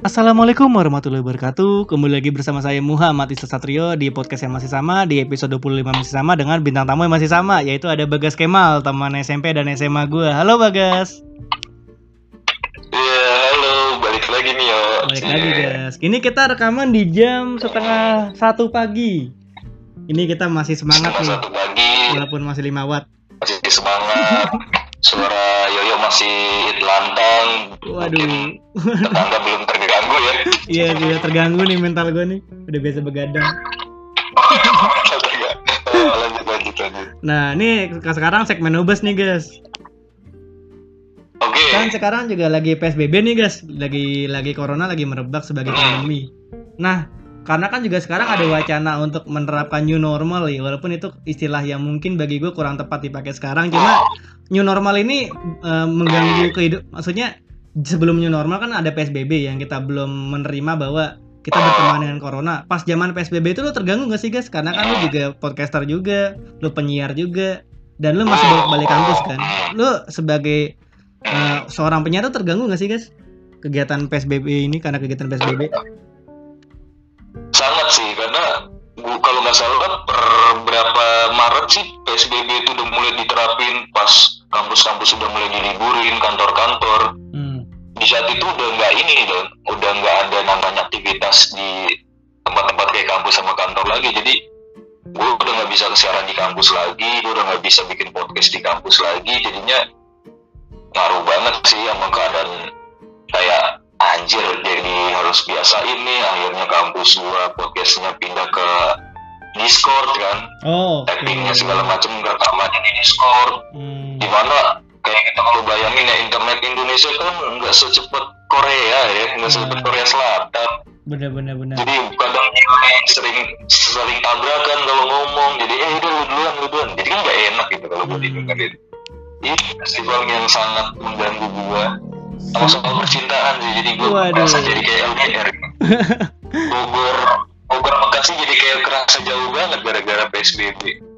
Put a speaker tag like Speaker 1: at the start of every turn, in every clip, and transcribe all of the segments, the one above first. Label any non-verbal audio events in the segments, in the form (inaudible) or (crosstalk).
Speaker 1: Assalamualaikum warahmatullahi wabarakatuh. Kembali lagi bersama saya Muhammad Isa Satrio Di podcast yang masih sama Di episode 25 masih sama Dengan bintang tamu yang masih sama Yaitu ada Bagas Kemal Teman SMP dan SMA gue Halo Bagas.
Speaker 2: Iya, halo, balik lagi nih yo.
Speaker 1: Balik lagi guys Ini kita rekaman di jam setengah satu pagi. Ini kita masih semangat
Speaker 2: Setengah
Speaker 1: nih
Speaker 2: satu pagi,
Speaker 1: Walaupun masih 5 watt.
Speaker 2: Masih semangat. (laughs) Suara Yoyo masih lantang.
Speaker 1: Waduh
Speaker 2: tetangga belum terganggu ya.
Speaker 1: Iya iya terganggu nih mental gue nih Udah biasa begadang. (laughs)
Speaker 2: Oh, lanjut, lanjut, lanjut.
Speaker 1: Nah ini sekarang segmen Nubes nih guys
Speaker 2: Oke,
Speaker 1: Kan sekarang juga lagi PSBB nih guys, lagi lagi corona lagi merebak sebagai pandemi. Nah, karena kan juga sekarang ada wacana untuk menerapkan new normal ya, walaupun itu istilah yang mungkin bagi gue kurang tepat dipakai sekarang. Cuma new normal ini eh, mengganggu kehidup, maksudnya sebelum new normal kan ada PSBB yang kita belum menerima bahwa kita berteman dengan corona. Pas zaman PSBB itu lo terganggu gak sih guys? Karena kan lo juga podcaster juga, lo penyiar juga, dan lo masih balik-balik kampus kan. Lo sebagai eh, seorang penyiar terganggu gak sih guys? Kegiatan PSBB ini karena kegiatan PSBB.
Speaker 2: Sangat sih karena gua kalau nggak salah kan per berapa Maret sih PSBB itu udah mulai diterapin pas kampus-kampus sudah mulai diliburin kantor-kantor.
Speaker 1: Hmm.
Speaker 2: di saat itu udah nggak ini dong udah nggak ada namanya aktivitas di tempat-tempat kayak kampus sama kantor lagi. Jadi gue udah nggak bisa kesiaran di kampus lagi gue udah nggak bisa bikin podcast di kampus lagi. Jadinya ngaruh banget sih sama keadaan kayak anjir harus biasa ini akhirnya kampus gua podcastnya pindah ke Discord kan
Speaker 1: Oh,
Speaker 2: tappingnya segala macam rekamannya di Discord
Speaker 1: Hmm.
Speaker 2: di mana kayak kita kalau bayangin ya internet Indonesia kan nggak secepat Korea ya nggak secepat
Speaker 1: Hmm.
Speaker 2: Korea Selatan
Speaker 1: Bener bener bener.
Speaker 2: jadi kadang nilai sering sering tabrakan kalau ngomong jadi eh udah lu duluan lu duluan jadi kan nggak enak gitu kalau buat
Speaker 1: Hmm.
Speaker 2: didengerin ini festival yang sangat mengganggu gua sama soal percintaan sih jadi
Speaker 1: Waduh.
Speaker 2: merasa jadi kayak LDR (laughs) Bogor Bogor Bekasi jadi kayak kerasa jauh banget gara-gara PSBB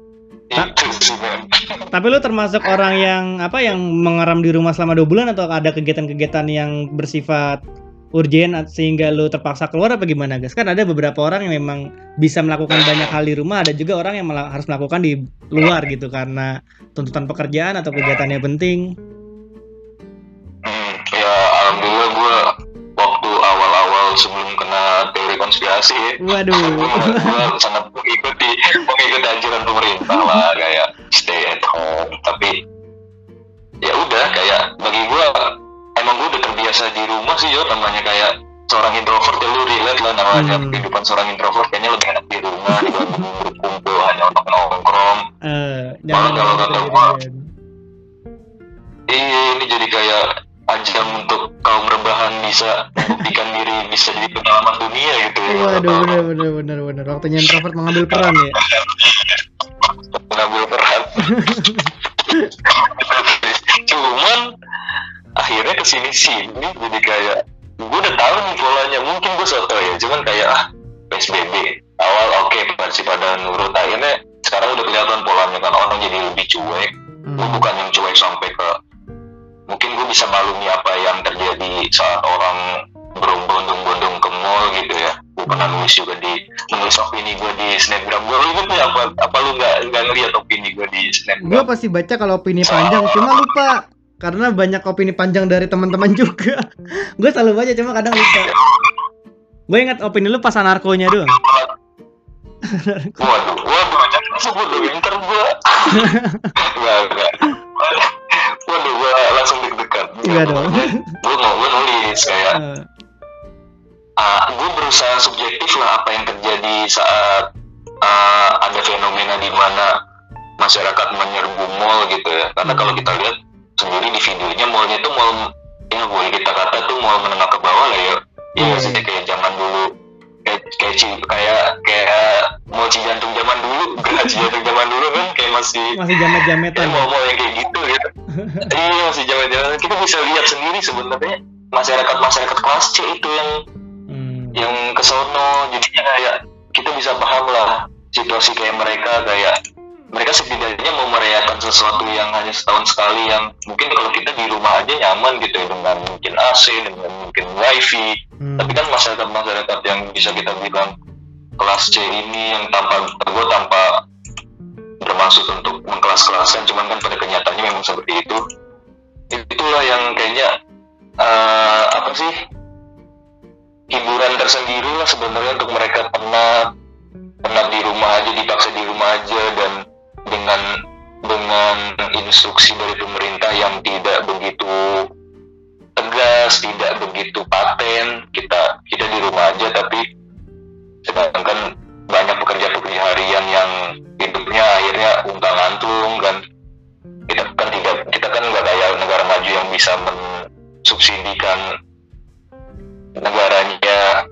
Speaker 2: (laughs)
Speaker 1: Tapi lu termasuk orang yang apa yang mengeram di rumah selama dua bulan atau ada kegiatan-kegiatan yang bersifat urgen sehingga lu terpaksa keluar apa gimana guys? Kan ada beberapa orang yang memang bisa melakukan banyak hal di rumah, ada juga orang yang harus melakukan di luar gitu karena tuntutan pekerjaan atau kegiatan yang penting.
Speaker 2: Hmm, ya alhamdulillah gue waktu awal-awal sebelum kena teori konspirasi
Speaker 1: Waduh.
Speaker 2: gue sangat mengikuti mengikuti anjuran pemerintah lah kayak stay at home tapi ya udah kayak bagi gue emang gue udah terbiasa di rumah sih yo namanya kayak seorang introvert ya lu relate lah namanya
Speaker 1: Hmm.
Speaker 2: kehidupan seorang introvert kayaknya lebih enak di rumah dibanding berkumpul hanya untuk nongkrong
Speaker 1: Eh,
Speaker 2: Malah
Speaker 1: jangan
Speaker 2: kalau kata
Speaker 1: gitu.
Speaker 2: Iya, ini jadi kayak ajang untuk kaum rebahan bisa membuktikan (laughs) diri bisa jadi pengalaman dunia gitu ya.
Speaker 1: Waduh, bener bener bener bener. Waktunya introvert mengambil peran ya. (laughs)
Speaker 2: Mengambil peran. (laughs) Cuman akhirnya ke sini sini jadi kayak gue udah tahu nih polanya mungkin gue soto ya cuman kayak ah PSBB awal oke masih pada nurut akhirnya sekarang udah kelihatan polanya kan orang jadi lebih cuek
Speaker 1: Hmm.
Speaker 2: bukan yang cuek sampai ke bisa maklumi apa yang terjadi saat orang berbondong-bondong ke mall gitu ya gue pernah
Speaker 1: Hmm.
Speaker 2: nulis juga di menulis opini gue di snapgram gue lu nggak apa apa lu nggak nggak ngeliat opini gue di
Speaker 1: Gue
Speaker 2: snapgram
Speaker 1: pasti baca kalau opini panjang, cuma lupa karena banyak opini panjang dari teman-teman (laughs) juga. gue selalu baca cuma kadang lupa. Gue ingat opini lu pas anarkonya doang.
Speaker 2: waduh waduh jangan sebut dong ntar gue nggak nggak waduh gue langsung deg-degan
Speaker 1: Enggak dong.
Speaker 2: gue mau gue nulis kayak uh, gue berusaha subjektif lah apa yang terjadi saat uh, ada fenomena di mana masyarakat menyerbu mall gitu ya karena
Speaker 1: Hmm.
Speaker 2: kalau kita lihat sendiri di videonya mallnya tuh mall yang boleh kita kata tuh mall menengah ke bawah lah ya Iya
Speaker 1: Hmm.
Speaker 2: sih kayak zaman dulu kayak kayak kayak kayak mall Cijantung zaman dulu (laughs) Gerah Cijantung zaman dulu kan kayak masih
Speaker 1: masih jamet-jametan.
Speaker 2: kayak mall-mall yang kayak gitu gitu (laughs) iya masih zaman-zaman kita bisa lihat sendiri sebenarnya masyarakat masyarakat kelas C itu yang
Speaker 1: Hmm.
Speaker 2: yang kesono jadinya kayak kita bisa paham lah situasi kayak mereka kayak mereka setidaknya mau merayakan sesuatu yang hanya setahun sekali yang mungkin kalau kita di rumah aja nyaman gitu ya dengan mungkin AC dengan mungkin wifi.
Speaker 1: Hmm.
Speaker 2: tapi kan masyarakat masyarakat yang bisa kita bilang kelas C ini yang tanpa gue tanpa bermaksud untuk mengkelas-kelaskan cuman kan pada kenyataannya memang seperti itu. Itulah yang kayaknya eh, apa sih hiburan tersendiri lah sebenarnya untuk mereka. Penat penat di rumah aja dipaksa di rumah aja dan dengan dengan instruksi dari pemerintah yang tidak begitu tegas tidak begitu paten. Kita kita di rumah aja tapi sedangkan banyak pekerja-pekerja harian yang hidupnya akhirnya ungkang antung kan. Kita kan tidak kita kan nggak kayak negara maju yang bisa mensubsidikan negaranya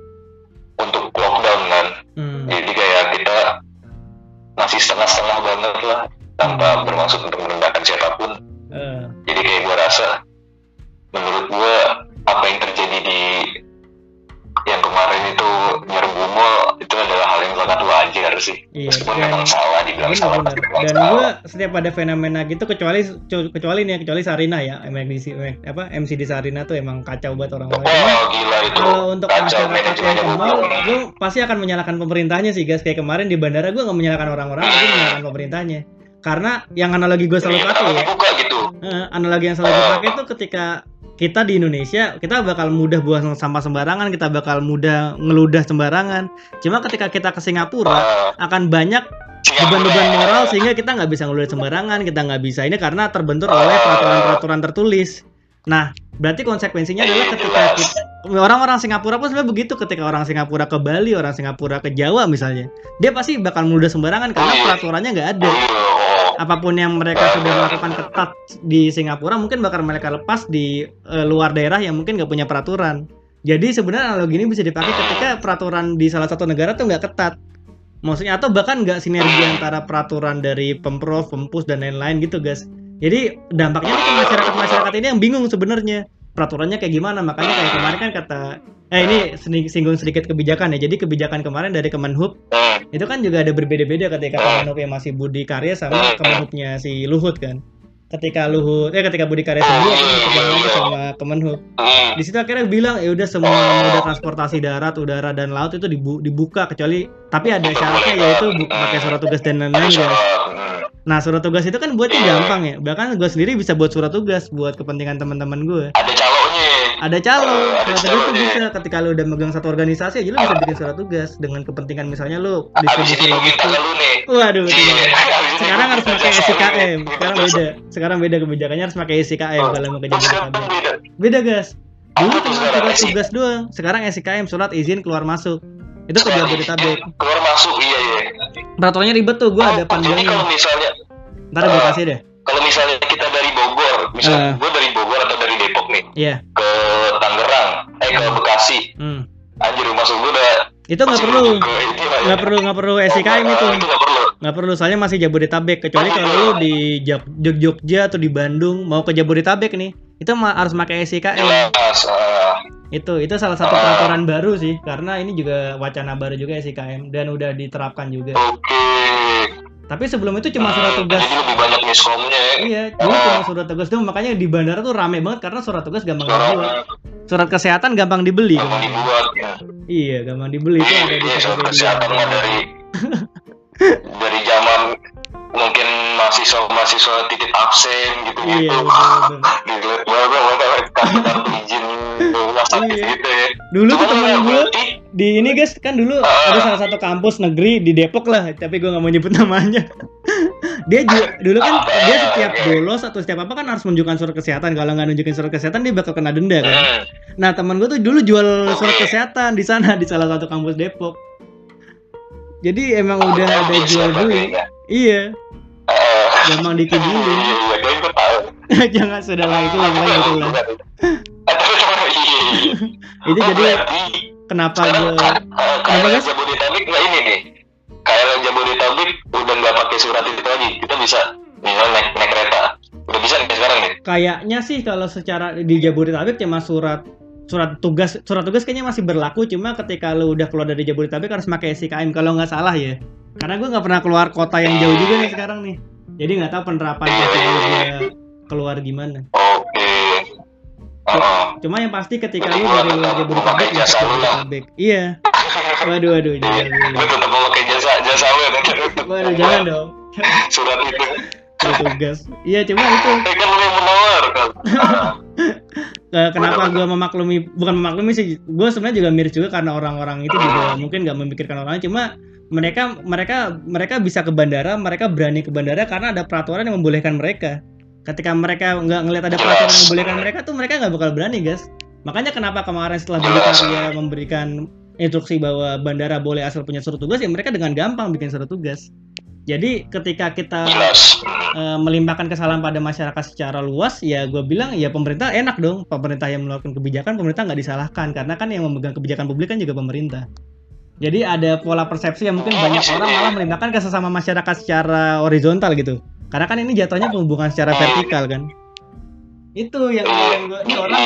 Speaker 2: masih setengah-setengah banget lah tanpa bermaksud untuk merendahkan siapa pun.
Speaker 1: Eh,
Speaker 2: jadi kayak gue rasa menurut gue apa yang terjadi di yang kemarin itu nyerbu mall itu adalah hal yang sangat wajar sih.
Speaker 1: Iya,
Speaker 2: meskipun
Speaker 1: dan-
Speaker 2: memang salah dibilang salah memang
Speaker 1: dan gue setiap ada fenomena gitu kecuali kecuali nih ya kecuali Sarina ya di apa MC di Sarina tuh emang kacau banget orang-orang Cuma
Speaker 2: oh gila itu.
Speaker 1: Kalau untuk masyarakat yang ke mall gue pasti akan menyalahkan pemerintahnya sih guys. Kayak kemarin di bandara gue nggak menyalahkan orang-orang tapi menyalahkan pemerintahnya. Karena yang analogi gue selalu
Speaker 2: Iya,
Speaker 1: pakai ya
Speaker 2: gitu?
Speaker 1: Eh, analogi yang selalu gue pakai tuh ketika kita di Indonesia kita bakal mudah buang sampah sembarangan kita bakal mudah ngeludah sembarangan. Cuma ketika kita ke Singapura
Speaker 2: Ah,
Speaker 1: akan banyak beban-beban moral sehingga kita nggak bisa ngeludah sembarangan kita nggak bisa ini karena terbentur oleh peraturan-peraturan tertulis. Nah berarti konsekuensinya adalah
Speaker 2: Iya,
Speaker 1: ketika orang-orang Singapura pun sebenarnya begitu. Ketika orang Singapura ke Bali orang Singapura ke Jawa misalnya dia pasti bakal meludah sembarangan karena
Speaker 2: Iya.
Speaker 1: peraturannya nggak ada.
Speaker 2: Iya. Apa
Speaker 1: pun yang mereka sudah melakukan ketat di Singapura mungkin bakal mereka lepas di eh, luar daerah yang mungkin nggak punya peraturan. Jadi sebenarnya analogi ini bisa dipakai ketika peraturan di salah satu negara tuh nggak ketat. Maksudnya atau bahkan nggak sinergi antara peraturan dari pemprov, pempus dan lain-lain gitu guys. Jadi dampaknya tuh ke masyarakat-masyarakat ini yang bingung sebenarnya peraturannya kayak gimana. Makanya kayak kemarin kan kata eh ini singgung sedikit kebijakan ya. Jadi kebijakan kemarin dari Kemenhub
Speaker 2: Hmm,
Speaker 1: itu kan juga ada berbeda-beda ketika Kemenhub yang masih Budi Karya sama Kemenhubnya si Luhut kan ketika Luhut eh ketika Budi Karya sembuh aku ikut lagi sama Kemenhub.
Speaker 2: Hmm.
Speaker 1: di situ akhirnya bilang ya udah semua moda transportasi darat udara dan laut itu dibu- dibuka kecuali tapi ada syaratnya yaitu bu- pakai surat tugas dan lain-lain guys. Nah surat tugas itu kan buatnya gampang ya. Bahkan gue sendiri bisa buat surat tugas buat kepentingan teman-teman gue
Speaker 2: ada
Speaker 1: ada calo
Speaker 2: ada
Speaker 1: surat tugas tuh bisa ketika lu udah megang satu organisasi aja lu bisa bikin surat tugas dengan kepentingan misalnya lu distribusi
Speaker 2: gue minta ke lu nih
Speaker 1: Waduh,
Speaker 2: Iya, (laughs)
Speaker 1: sekarang harus pakai
Speaker 2: nih.
Speaker 1: Sekarang beda. Sekarang beda kebijakannya harus pakai SIKM kalau mau ke
Speaker 2: sekarang
Speaker 1: Jabodetabek.
Speaker 2: beda.
Speaker 1: Guys. Dulu cuma surat tugas doang. Sekarang SIKM, surat izin keluar masuk. Itu ke Jabodetabek.
Speaker 2: keluar masuk iya iya
Speaker 1: Peraturannya ribet tuh, gua ada
Speaker 2: Oh,
Speaker 1: panjangnya.
Speaker 2: misalnya
Speaker 1: Ntar gue kasih deh.
Speaker 2: Kalau misalnya kita dari Bogor misalnya gue dari Bogor atau dari Depok nih
Speaker 1: Iya.
Speaker 2: ke Tangerang eh ke Bekasi
Speaker 1: Hmm.
Speaker 2: anjir masuk gue udah
Speaker 1: Itu nggak perlu.
Speaker 2: ya.
Speaker 1: Nggak perlu, nggak perlu
Speaker 2: Oh,
Speaker 1: SIKM
Speaker 2: nggak-
Speaker 1: itu.
Speaker 2: nggak perlu
Speaker 1: Nggak perlu, soalnya masih Jabodetabek. Kecuali kalau
Speaker 2: iya.
Speaker 1: lu di Jogja atau di Bandung mau ke Jabodetabek nih, itu ma- harus pakai
Speaker 2: jelas ah.
Speaker 1: itu itu salah satu
Speaker 2: Ah.
Speaker 1: peraturan baru sih karena ini juga wacana baru juga SIKM dan udah diterapkan juga
Speaker 2: oke
Speaker 1: tapi sebelum itu cuma surat
Speaker 2: Hmm,
Speaker 1: tugas
Speaker 2: jadi lebih banyak miskomnya ya
Speaker 1: iya dulu
Speaker 2: Ah.
Speaker 1: cuma surat tugas doang makanya di bandara tuh rame banget karena surat tugas gampang
Speaker 2: sekarang
Speaker 1: dibuat surat kesehatan gampang dibeli
Speaker 2: gampang dibuat ya.
Speaker 1: iya gampang dibeli itu
Speaker 2: Iya,
Speaker 1: ada di
Speaker 2: iya, soal
Speaker 1: Tokopedia.
Speaker 2: kesehatan mah dari dari zaman mungkin mahasiswa-mahasiswa titip absen
Speaker 1: iya
Speaker 2: gitu-gitu.
Speaker 1: betul-betul.
Speaker 2: Dilihat banget kartu izin (laughs) rumah sakit
Speaker 1: Iya.
Speaker 2: gitu ya.
Speaker 1: dulu tuh
Speaker 2: ya,
Speaker 1: gue di ini guys kan dulu ada salah satu kampus negeri di Depok lah tapi gue nggak mau nyebut namanya. (laughs) Dia juga dulu kan dia setiap bolos atau setiap apa kan harus menunjukkan surat kesehatan. Kalau nggak nunjukin surat kesehatan dia bakal kena denda kan? Nah teman gue tuh dulu jual surat kesehatan di sana di salah satu kampus Depok. Jadi emang udah
Speaker 2: tahu
Speaker 1: ada
Speaker 2: dia
Speaker 1: jual beli
Speaker 2: kayaknya.
Speaker 1: iya.
Speaker 2: Eh,
Speaker 1: gampang dikibulin
Speaker 2: Iya, iya, tahu. (laughs)
Speaker 1: jangan sudah lah itu lah. Pokoknya gitu lah Itu
Speaker 2: Oh,
Speaker 1: jadi kenapa gue
Speaker 2: K-
Speaker 1: Kenapa,
Speaker 2: KRL
Speaker 1: guys?
Speaker 2: Jabodetabek nggak ini nih. KRL Jabodetabek udah nggak pakai surat itu lagi. Kita bisa misalnya naik naik kereta. Udah bisa nih sekarang nih.
Speaker 1: Kayaknya sih kalau secara di Jabodetabek cuma surat surat tugas surat tugas kayaknya masih berlaku. Cuma ketika lu udah keluar dari Jabodetabek harus pakai SIKM kalau nggak salah ya. Karena gue nggak pernah keluar kota yang jauh juga nih sekarang nih. Jadi nggak tahu penerapan ketika gue keluar gimana cuma yang pasti ketika lu dari luar Jabodetabek
Speaker 2: lah.
Speaker 1: Jabodetabek. Iya. (laughs) Waduh waduh
Speaker 2: Iya,
Speaker 1: jangan
Speaker 2: lu tetap mau pakai jasa jasa lu ya.
Speaker 1: Waduh jangan dong. (laughs)
Speaker 2: Surat itu.
Speaker 1: Tugas. Iya cuma itu. (laughs)
Speaker 2: Kan lu yang menawar
Speaker 1: kenapa gue memaklumi bukan memaklumi sih gue sebenarnya juga miris juga karena orang-orang itu juga mungkin nggak memikirkan orang lain. Cuma mereka mereka mereka bisa ke bandara mereka berani ke bandara karena ada peraturan yang membolehkan mereka ketika mereka nggak ngelihat ada peraturan yang membolehkan mereka tuh mereka nggak bakal berani guys makanya kenapa kemarin setelah Budi memberikan instruksi bahwa bandara boleh asal punya surat tugas ya mereka dengan gampang bikin surat tugas jadi ketika kita eh, melimpahkan kesalahan pada masyarakat secara luas, ya gue bilang ya pemerintah enak dong. Pemerintah yang melakukan kebijakan, pemerintah nggak disalahkan karena kan yang memegang kebijakan publik kan juga pemerintah. Jadi ada pola persepsi yang mungkin banyak orang malah melimpahkan ke sesama masyarakat secara horizontal gitu. Karena kan ini jatuhnya hubungan secara vertikal kan. Itu yang, yang gue ini orang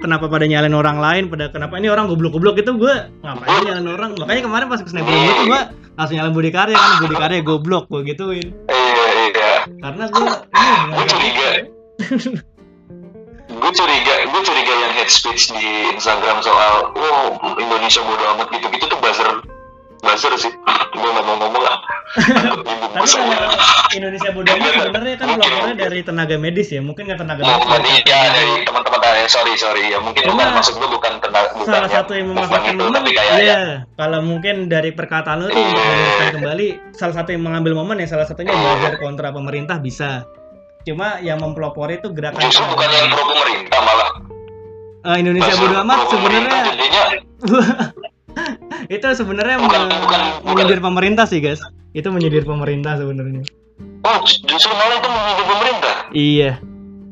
Speaker 1: kenapa pada nyalain orang lain, pada kenapa ini orang goblok-goblok itu gue ngapain nyalain orang. Makanya kemarin pas ke snapgram gue tuh gue langsung nyalain Budi Karya kan Budi Karya goblok gue gituin.
Speaker 2: iya iya
Speaker 1: Karena gue ini
Speaker 2: gue curiga gue curiga gue curiga yang head speech di Instagram soal oh Indonesia bodo amat gitu gitu tuh buzzer buzzer sih. Gue nggak mau ngomong lah. (laughs)
Speaker 1: Tapi kalau Indonesia amat sebenarnya kan laporannya dari tenaga medis ya, mungkin nggak tenaga medis.
Speaker 2: iya dari teman-teman eh, sorry sorry. Ya mungkin bukan maksud gue bukan tenaga bukan
Speaker 1: Salah satu yang
Speaker 2: itu
Speaker 1: momen,
Speaker 2: tapi kayak ya.
Speaker 1: Iya. Kalau mungkin dari perkataan lu tuh untuk
Speaker 2: Iya.
Speaker 1: kembali, salah satu yang mengambil momen ya salah satunya belajar kontra pemerintah bisa. Cuma yang mempelopori itu gerakan
Speaker 2: justru bukan yang pro pemerintah malah.
Speaker 1: Eh, Indonesia bodoh amat sebenarnya (laughs) (laughs) itu sebenarnya menyindir pemerintah sih guys. Itu menyindir pemerintah sebenarnya.
Speaker 2: oh justru malah itu menyindir pemerintah
Speaker 1: Iya,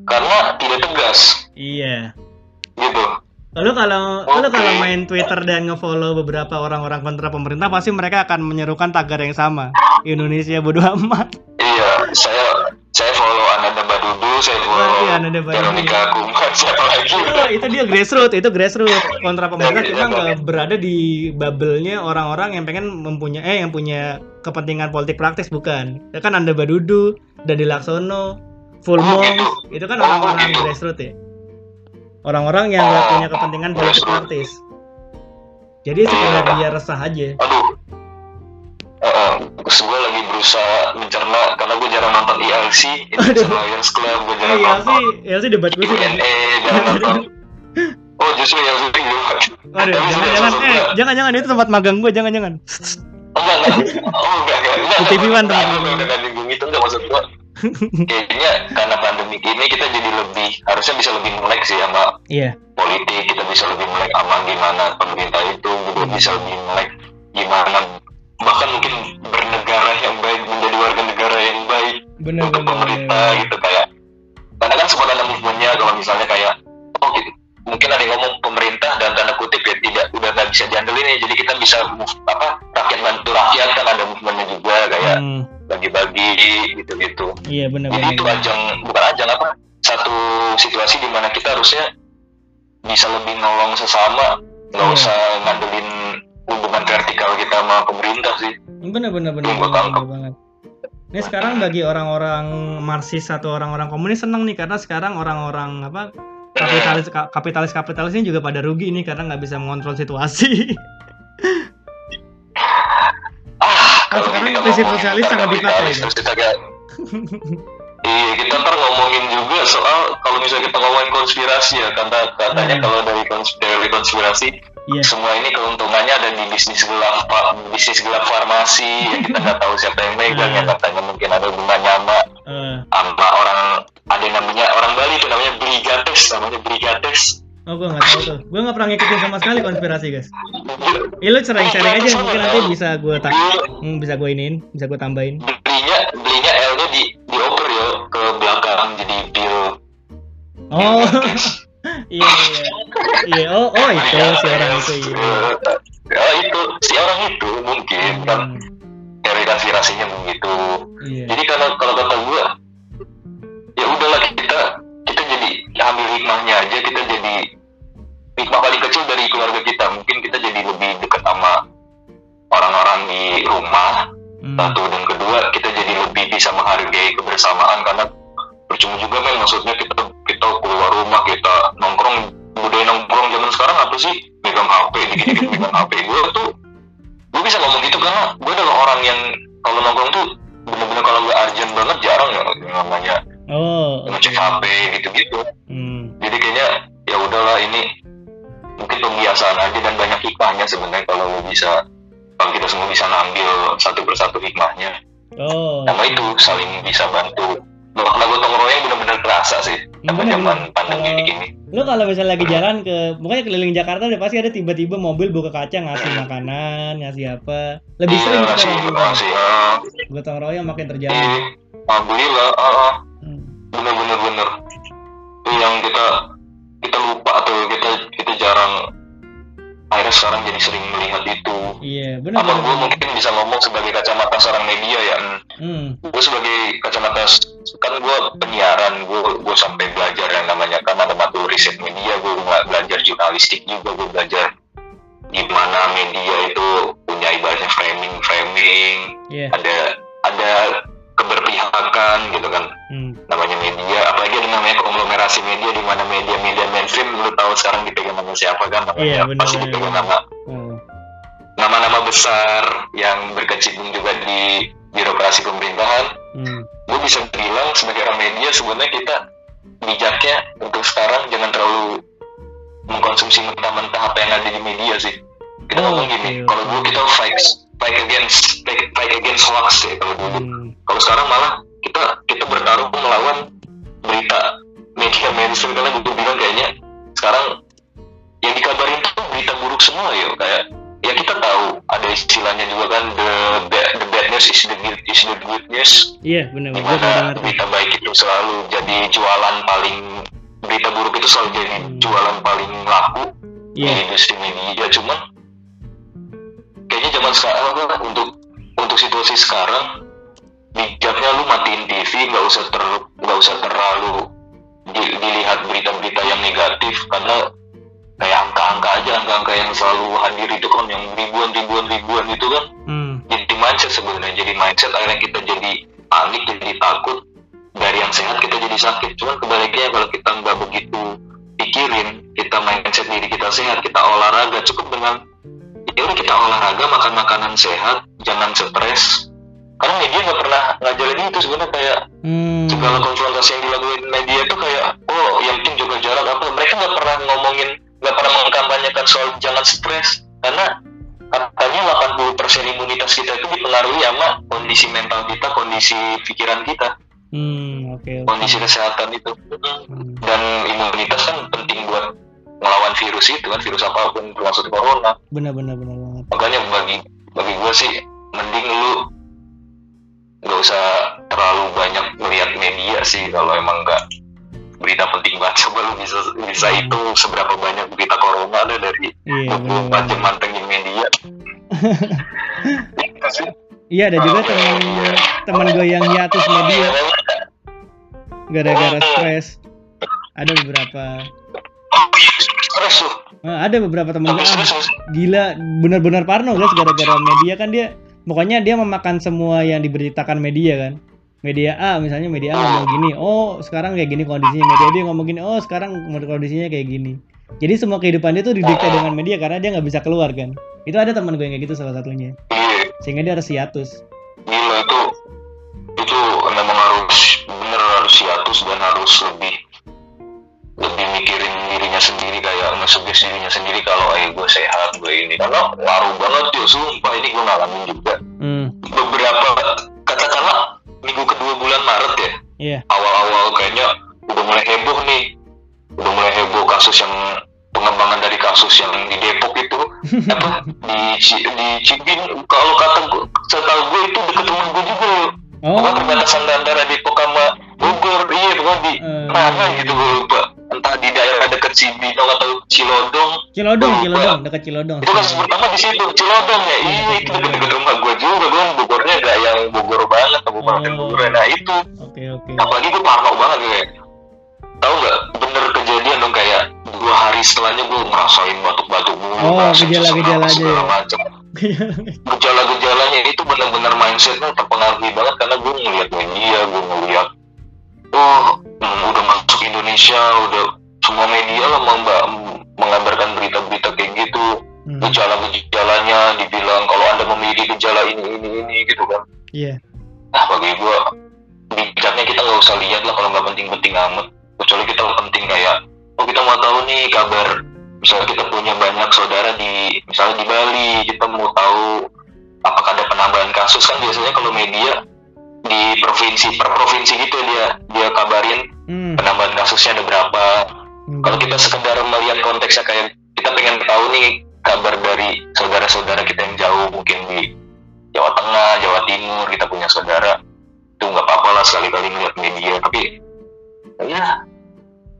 Speaker 2: karena tidak tegas
Speaker 1: iya.
Speaker 2: gitu
Speaker 1: Lalu kalau
Speaker 2: Oke.
Speaker 1: lalu kalau main Twitter dan ngefollow beberapa orang-orang kontra pemerintah pasti mereka akan menyerukan tagar yang sama. Indonesia bodoh amat.
Speaker 2: iya saya saya follow Ananda Badudu saya follow
Speaker 1: iya, Ananda Badudu.
Speaker 2: Veronica Kuman (laughs) siapa lagi
Speaker 1: Itu, itu dia grassroots, itu grassroots kontra pemerintah cuma nggak berada di bubble-nya orang-orang yang pengen mempunyai eh yang punya kepentingan politik praktis bukan. Ya kan Anda Badudu, Dandi Laksono, Full
Speaker 2: Oh,
Speaker 1: Monk, itu kan orang-orang
Speaker 2: gitu.
Speaker 1: grassroots ya. Orang-orang yang nggak
Speaker 2: Oh,
Speaker 1: punya kepentingan politik praktis. Jadi sekedar dia resah aja.
Speaker 2: aduh uh, gue lagi berusaha mencerna karena gue jarang nonton ELC Indonesian Lions Club gue
Speaker 1: Eh,
Speaker 2: jarang
Speaker 1: ya
Speaker 2: nonton
Speaker 1: ya sih debat gue sih.
Speaker 2: Jarang nonton oh justru ELC gitu
Speaker 1: Aduh,
Speaker 2: Tapi
Speaker 1: jangan-jangan,
Speaker 2: maksud
Speaker 1: eh,
Speaker 2: gua-
Speaker 1: jangan-jangan itu tempat magang gue, jangan-jangan.
Speaker 2: Oh, enggak, enggak. Oh, enggak, enggak. enggak.
Speaker 1: TV One,
Speaker 2: Enggak,
Speaker 1: teman-teman.
Speaker 2: enggak, enggak nyinggung itu, enggak maksud gua. (laughs) Kayaknya karena pandemi ini kita jadi lebih, harusnya bisa lebih melek sih sama
Speaker 1: Iya,
Speaker 2: politik, kita bisa lebih melek sama gimana pemerintah itu, juga bisa lebih melek gimana bahkan mungkin bernegara yang baik, menjadi warga negara yang baik
Speaker 1: benar
Speaker 2: untuk
Speaker 1: benar.
Speaker 2: pemerintah
Speaker 1: benar.
Speaker 2: gitu kayak karena kan sempat ada movementnya kalau misalnya kayak oh gitu, mungkin ada yang ngomong pemerintah dan tanda kutip ya tidak udah nggak bisa diandelin ya jadi kita bisa move, apa rakyat bantu rakyat kan ada movementnya juga kayak
Speaker 1: Hmm,
Speaker 2: bagi-bagi gitu-gitu
Speaker 1: iya benar
Speaker 2: jadi itu ajang bukan ajang apa satu situasi di mana kita harusnya bisa lebih nolong sesama nggak
Speaker 1: Iya.
Speaker 2: usah ngandelin hubungan vertikal kita sama pemerintah sih
Speaker 1: Benar benar benar benar, banget. Ini sekarang bagi orang-orang Marxis atau orang-orang komunis seneng nih karena sekarang orang-orang apa kapitalis ka- kapitalis kapitalis ini juga pada rugi nih karena nggak bisa mengontrol situasi. (laughs) Kan
Speaker 2: kalau
Speaker 1: sekarang prinsip sosialis sangat
Speaker 2: tentang
Speaker 1: dipakai,
Speaker 2: terus kita kayak- iya kita ntar ngomongin juga soal kalau misalnya kita ngomongin konspirasi ya kata katanya
Speaker 1: Hmm.
Speaker 2: kalau dari kons- teori konspirasi
Speaker 1: Iya.
Speaker 2: semua ini keuntungannya ada di bisnis gelap bisnis gelap farmasi. Yang kita nggak tahu siapa yang megang
Speaker 1: Hmm.
Speaker 2: yang katanya mungkin ada hubungannya sama
Speaker 1: Eh,
Speaker 2: sama orang ada yang namanya orang Bali itu namanya Brigates namanya Brigates
Speaker 1: oh gue nggak tahu tuh. Gue nggak pernah ngikutin sama sekali konspirasi guys. Ya lu sharing-sharing aja mungkin nanti bisa gue tak hmm, bisa gue iniin, bisa gue tambahin.
Speaker 2: belinya belinya L nya di dioper ya ke belakang jadi pil
Speaker 1: Oh. (laughs) iya iya. Iya, oh oh itu si orang itu iya.
Speaker 2: ya itu si orang itu mungkin kan
Speaker 1: Hmm,
Speaker 2: teori konspirasinya begitu
Speaker 1: Iya.
Speaker 2: jadi kalau kalau kata gue ya udahlah kita kita jadi ambil hikmahnya aja kita jadi hikmah paling kecil dari keluarga kita mungkin kita jadi lebih dekat sama orang-orang di rumah
Speaker 1: Hmm.
Speaker 2: satu dan kedua kita jadi lebih bisa menghargai kebersamaan karena percuma juga men maksudnya kita kita keluar rumah kita nongkrong budaya nongkrong zaman sekarang apa sih megang HP dikit-dikit megang HP gue tuh gue bisa ngomong gitu karena gue adalah orang yang kalau nongkrong tuh bener-bener kalau gue urgent banget jarang ya namanya
Speaker 1: Oh.
Speaker 2: ngecek HP gitu-gitu
Speaker 1: Hmm.
Speaker 2: jadi kayaknya ya udahlah ini mungkin pembiasaan aja dan banyak hikmahnya sebenarnya kalau lo bisa kalau kita semua bisa ngambil satu persatu hikmahnya
Speaker 1: Oh.
Speaker 2: sama itu saling bisa bantu makna gotong royong benar-benar kerasa sih sama zaman pandemi
Speaker 1: Kalau-
Speaker 2: ini
Speaker 1: Lu kalau misalnya lagi jalan ke, pokoknya keliling Jakarta udah pasti ada tiba-tiba mobil buka kaca ngasih makanan, ngasih apa. Lebih sering
Speaker 2: Iya,
Speaker 1: kita
Speaker 2: sih,
Speaker 1: lakukan.
Speaker 2: sih ah,
Speaker 1: Gotong royong makin terjadi.
Speaker 2: iya, alhamdulillah ah, ah.
Speaker 1: Hmm.
Speaker 2: bener-bener bener yang kita kita lupa atau kita kita jarang akhirnya sekarang jadi sering melihat itu
Speaker 1: Iya, benar
Speaker 2: apa gue mungkin bisa ngomong sebagai kacamata seorang media ya
Speaker 1: Hmm.
Speaker 2: gue sebagai kacamata kan gue penyiaran gue gue sampai belajar yang namanya kan ada matkul riset media gue belajar jurnalistik juga gue belajar gimana media itu punya ibaratnya framing framing
Speaker 1: Iya.
Speaker 2: ada ada keberpihakan gitu kan
Speaker 1: Hmm.
Speaker 2: namanya media apalagi ada namanya konglomerasi media di mana media-media mainstream lu tahu sekarang dipegang sama siapa kan namanya
Speaker 1: Iya, benar,
Speaker 2: pasti dipegang nama
Speaker 1: Oh.
Speaker 2: nama-nama besar yang berkecimpung juga di birokrasi pemerintahan
Speaker 1: Hmm.
Speaker 2: gue bisa bilang sebagai orang media sebenarnya kita bijaknya untuk sekarang jangan terlalu mengkonsumsi mentah-mentah apa yang ada di media sih kita
Speaker 1: Oh,
Speaker 2: ngomong gini
Speaker 1: oke,
Speaker 2: kalau dulu kita fight fight against fight, fight against hoax ya kalau dulu
Speaker 1: Hmm.
Speaker 2: kalau sekarang malah kita kita bertarung melawan berita media mainstream karena gue bilang kayaknya sekarang yang dikabarin tuh berita buruk semua ya kayak ya kita tahu ada istilahnya juga kan the bad, the bad news is the good, is the good news
Speaker 1: Iya, benar benar. Dengar.
Speaker 2: berita baik itu selalu jadi jualan paling berita buruk itu selalu jadi
Speaker 1: Hmm.
Speaker 2: jualan paling laku
Speaker 1: Iya.
Speaker 2: di industri media cuman kayaknya zaman sekarang kan untuk untuk situasi sekarang bijaknya lu matiin TV nggak usah ter nggak usah terlalu di- dilihat berita-berita yang negatif karena kayak angka-angka aja angka-angka yang selalu hadir itu kan yang ribuan ribuan ribuan itu kan.
Speaker 1: Hmm.
Speaker 2: jadi mindset sebenarnya jadi mindset akhirnya kita jadi panik jadi takut. Dari yang sehat kita jadi sakit. Cuman kebaliknya kalau kita nggak begitu pikirin kita mindset diri kita sehat kita olahraga cukup dengan ya udah kita olahraga makan makanan sehat jangan stres karena media nggak pernah ngajarin itu sebenarnya kayak
Speaker 1: Hmm.
Speaker 2: segala konfrontasi yang dilakukan media itu kayak oh yang penting jaga jarak apa mereka nggak pernah ngomongin nggak pernah mengkampanyekan soal jangan stres karena katanya 80% imunitas kita itu dipengaruhi sama kondisi mental kita kondisi pikiran kita
Speaker 1: Hmm, oke. oke.
Speaker 2: kondisi kesehatan itu
Speaker 1: Hmm.
Speaker 2: dan imunitas kan penting buat melawan virus itu kan virus apa pun termasuk corona
Speaker 1: Benar benar benar banget.
Speaker 2: makanya bagi bagi gue sih mending lu nggak usah terlalu banyak melihat media sih kalau emang nggak berita penting banget (laughs) coba lu bisa bisa hitung seberapa banyak berita corona ada dari
Speaker 1: Iya,
Speaker 2: 24
Speaker 1: benar.
Speaker 2: jam mantengin media Iya? (laughs)
Speaker 1: Iya, ada juga teman teman gue yang hiatus media gara-gara stres. Ada beberapa.
Speaker 2: Oh stres tuh.
Speaker 1: Nah, ada beberapa teman gue gila benar-benar parno guys gara-gara media kan dia pokoknya dia memakan semua yang diberitakan media kan. Media A misalnya media A ngomong gini oh sekarang kayak gini kondisinya. Media dia ngomong gini oh sekarang kondisinya kayak gini. Jadi semua kehidupan dia tuh didikte dengan media karena dia nggak bisa keluar kan. Itu ada teman gue yang kayak gitu salah satunya.
Speaker 2: Iya.
Speaker 1: Sehingga dia harus hiatus.
Speaker 2: Gila itu itu memang harus bener harus hiatus dan harus lebih mikirin dirinya sendiri kayak nge-suggest dirinya sendiri kalau eh gue sehat gue ini. Karena ngaruh banget tuh sumpah ini gue ngalamin juga.
Speaker 1: Hmm.
Speaker 2: Beberapa katakanlah minggu kedua bulan Maret ya.
Speaker 1: Iya.
Speaker 2: Awal-awal kayaknya udah mulai heboh nih. Udah mulai heboh kasus yang pengembangan dari kasus yang di Depok itu. (laughs) Apa? Di di Cibin. Kalau kata gue setahu gue itu deket rumah gue juga
Speaker 1: oh.
Speaker 2: Pokoknya perbatasan antara Depok sama Bogor? Iya pokoknya di
Speaker 1: Eh.
Speaker 2: mana gitu gue lupa entah di daerah dekat Cibinong atau Cilodong.
Speaker 1: Cilodong
Speaker 2: lupa.
Speaker 1: Cilodong dekat Cilodong.
Speaker 2: Itu kasus pertama di situ? Cilodong ya? Iya itu deket-deket rumah gue juga gue Bogornya gak yang Bogor banget Kabupaten
Speaker 1: Oh.
Speaker 2: Bogor. Nah itu.
Speaker 1: Oke oke.
Speaker 2: Apalagi gue parno banget gue tahu nggak? Bener kejadian dong kayak dua hari setelahnya gue ngerasain batuk-batuk mulu
Speaker 1: Oh, gejala-gejalanya ya.
Speaker 2: macam (laughs) gejala-gejalanya itu benar-benar mindsetnya terpengaruhi banget karena gue ngeliat media gue ngeliat oh udah masuk Indonesia udah semua media lah meng- mengabarkan berita-berita kayak gitu.
Speaker 1: Hmm,
Speaker 2: gejala-gejalanya dibilang kalau anda memiliki gejala ini ini ini gitu kan.
Speaker 1: Iya.
Speaker 2: nah bagi gue bijaknya kita nggak usah lihat lah kalau nggak penting-penting amat. Kecuali kita penting kayak oh kita mau tahu nih kabar misalnya kita punya banyak saudara di misalnya di Bali kita mau tahu apakah ada penambahan kasus. Kan biasanya kalau media di provinsi per provinsi gitu dia dia kabarin.
Speaker 1: Hmm.
Speaker 2: penambahan kasusnya ada berapa.
Speaker 1: Hmm,
Speaker 2: kalau kita sekedar melihat konteksnya kayak kita pengen tahu nih kabar dari saudara-saudara kita yang jauh mungkin di Jawa Tengah, Jawa Timur kita punya saudara. Itu nggak apa-apa lah sekali-kali melihat media tapi ya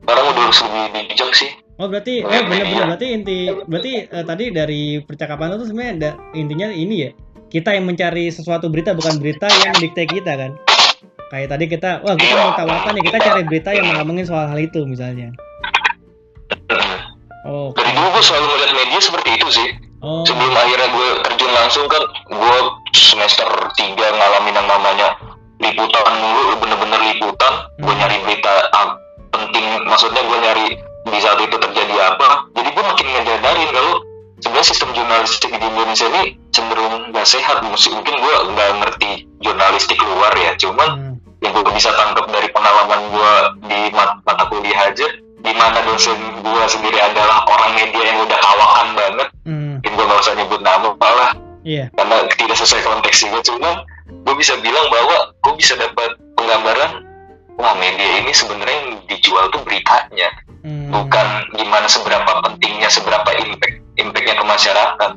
Speaker 2: sekarang udah harus lebih bijak sih.
Speaker 1: Oh berarti, eh benar-benar berarti inti, berarti eh, tadi dari percakapan itu sebenarnya ada intinya ini ya, kita yang mencari sesuatu berita bukan berita yang dikte kita kan. Kayak tadi kita, wah kita mau tahu apa nih, kita cari berita yang ngomongin soal hal itu misalnya. Oh,
Speaker 2: dari dulu gue selalu melihat media seperti itu sih
Speaker 1: oh,
Speaker 2: sebelum akhirnya gue terjun langsung kan gue semester 3 ngalamin yang namanya liputan mulu bener-bener liputan gue
Speaker 1: Hmm.
Speaker 2: nyari berita ah, penting maksudnya gue nyari di saat itu terjadi apa jadi gue makin ngejadarin kalau sebenarnya sistem jurnalistik di Indonesia ini cenderung gak sehat mungkin gue nggak ngerti jurnalistik luar ya. Cuman
Speaker 1: hmm,
Speaker 2: yang gue bisa tangkap dari pengalaman gue di mat- mata kuliah aja di mana dosen gue sendiri adalah orang media yang udah kawakan banget.
Speaker 1: Hmm,
Speaker 2: mungkin gue gak usah nyebut nama malah
Speaker 1: iya,
Speaker 2: karena tidak sesuai konteks juga. Cuman gue bisa bilang bahwa gue bisa dapat penggambaran wah media ini sebenarnya yang dijual tuh beritanya.
Speaker 1: Hmm,
Speaker 2: bukan gimana seberapa pentingnya seberapa impact impactnya ke masyarakat.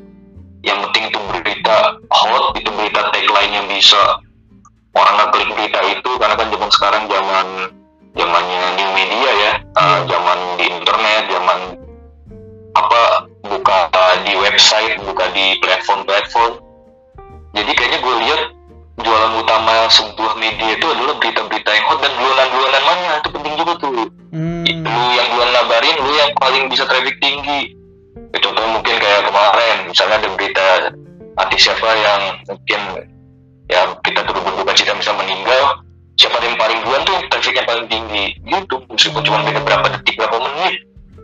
Speaker 2: Yang penting itu berita hot itu berita tagline yang bisa orang ngeklik berita itu karena kan zaman sekarang zaman zamannya new media ya uh, zaman di internet zaman apa buka di website buka di platform-platform. Jadi kayaknya gue lihat jualan utama sebuah media itu adalah berita-berita yang hot dan bulanan-bulanan mana itu penting juga tuh.
Speaker 1: Hmm,
Speaker 2: lu yang duluan ngabarin lu yang paling bisa traffic tinggi contohnya mungkin kayak kemarin misalnya ada berita artis siapa yang mungkin ya kita turut berduka cita bisa meninggal. Siapa yang paling duluan tuh trafficnya paling tinggi. Gitu meskipun cuma beda berapa detik berapa menit.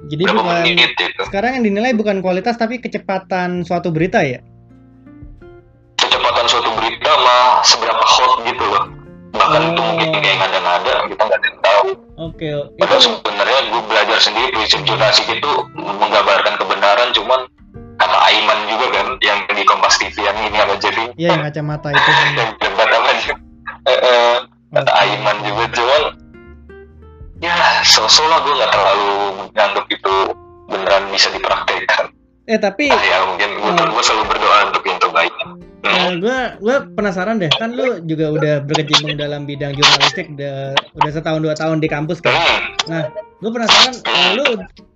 Speaker 1: Jadi
Speaker 2: berapa
Speaker 1: bukan,
Speaker 2: menit gitu.
Speaker 1: sekarang yang dinilai bukan kualitas tapi kecepatan suatu berita ya.
Speaker 2: kecepatan suatu berita mah seberapa hot gitu loh bahkan itu
Speaker 1: Oh.
Speaker 2: mungkin kayak ngada-ngada kita nggak ada yang tahu
Speaker 1: Oke,
Speaker 2: Padahal
Speaker 1: itu,
Speaker 2: sebenarnya gue belajar sendiri prinsip jurnalistik itu menggambarkan kebenaran cuman kata Aiman juga kan yang di Kompas TV yang ini apa jadi
Speaker 1: ya yang kacamata itu. (laughs)
Speaker 2: yang debat apa Eh, eh, kata. Aiman juga cuman ya sosok lah gue nggak terlalu nganggap itu beneran bisa dipraktekkan
Speaker 1: Eh tapi
Speaker 2: nah, ya mungkin gue,
Speaker 1: Hmm.
Speaker 2: gue selalu berdoa untuk yang terbaik hmm.
Speaker 1: gue gue penasaran deh. Kan lu juga udah berkecimpung dalam bidang jurnalistik udah udah setahun dua tahun di kampus kan?
Speaker 2: Hmm.
Speaker 1: gue penasaran eh, lu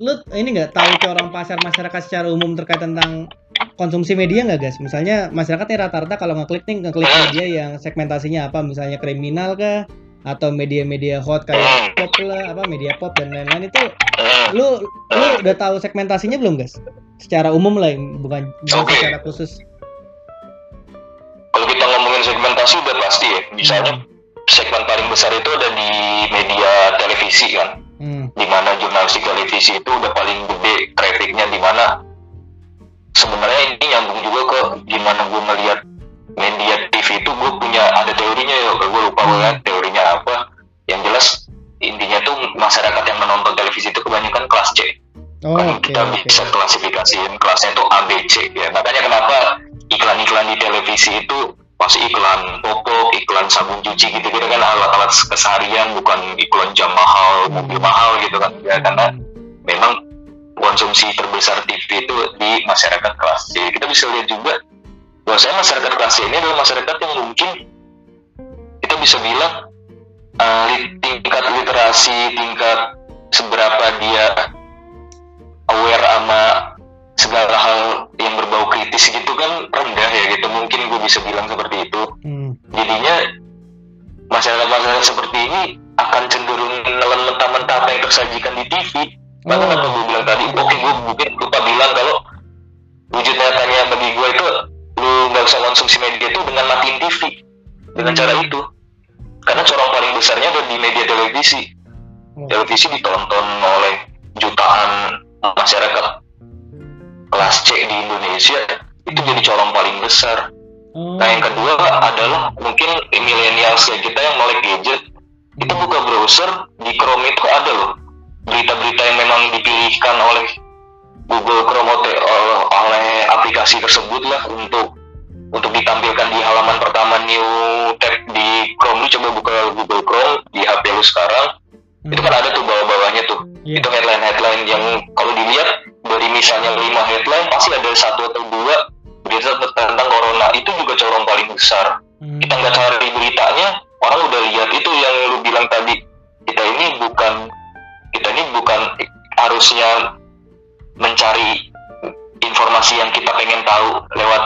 Speaker 1: lu ini nggak tahu corong pasar masyarakat secara umum terkait tentang konsumsi media nggak guys misalnya masyarakatnya rata-rata kalau ngeklik nih ngeklik media yang segmentasinya apa? Misalnya kriminal kah? Atau media-media hot kayak pop lah apa media pop dan lain-lain itu lu lu udah tahu segmentasinya belum guys secara umum lah bukan bukan
Speaker 2: Oke.
Speaker 1: secara khusus
Speaker 2: segmentasi udah pasti ya. Misalnya segmen paling besar itu ada di media televisi kan.
Speaker 1: Hmm.
Speaker 2: di mana jurnalistik televisi itu udah paling gede trafficnya di mana. Sebenarnya ini nyambung juga ke gimana gue melihat media TV itu gue punya ada teorinya ya gue lupa banget teorinya apa. Yang jelas intinya tuh masyarakat yang menonton televisi itu kebanyakan kelas C.
Speaker 1: Oh
Speaker 2: kan
Speaker 1: oke
Speaker 2: kita
Speaker 1: oke.
Speaker 2: bisa klasifikasiin kelasnya itu A B C ya. Makanya kenapa iklan-iklan di televisi itu pasti iklan popok, iklan sabun cuci gitu gitu kan alat-alat keseharian bukan iklan jam mahal, mobil mahal gitu kan ya karena memang konsumsi terbesar TV itu di masyarakat kelas C. Kita bisa lihat juga bahwasanya masyarakat kelas C ini adalah masyarakat yang mungkin kita bisa bilang uh, tingkat literasi, tingkat seberapa dia aware sama segala hal yang berbau kritis gitu kan rendah ya gitu mungkin gue bisa bilang seperti itu
Speaker 1: Hmm.
Speaker 2: jadinya masyarakat-masyarakat seperti ini akan cenderung menelan mentah-mentah apa yang tersajikan di TV Bahkan
Speaker 1: Oh.
Speaker 2: apa gue bilang tadi, oke gue mungkin lupa bilang kalau wujud nyatanya bagi gue itu lu nggak usah konsumsi media itu dengan matiin TV dengan
Speaker 1: Hmm.
Speaker 2: cara itu. Karena corong paling besarnya ada di media televisi.
Speaker 1: Oh.
Speaker 2: Televisi ditonton oleh jutaan masyarakat kelas C di Indonesia itu jadi corong paling besar.
Speaker 1: Oh.
Speaker 2: Nah yang kedua adalah mungkin milenial kayak kita yang melek gadget itu buka browser di Chrome itu ada loh berita-berita yang memang dipilihkan oleh Google Chrome oleh, oleh aplikasi tersebut lah untuk untuk ditampilkan di halaman pertama new tab di Chrome lu coba buka Google Chrome di HP lu sekarang itu kan ada tuh bawah-bawahnya tuh
Speaker 1: Iya.
Speaker 2: itu misalnya lima headline pasti ada satu atau dua berita tentang corona itu juga corong paling besar
Speaker 1: Hmm.
Speaker 2: kita nggak cari beritanya orang udah lihat itu yang lu bilang tadi kita ini bukan kita ini bukan harusnya mencari informasi yang kita pengen tahu lewat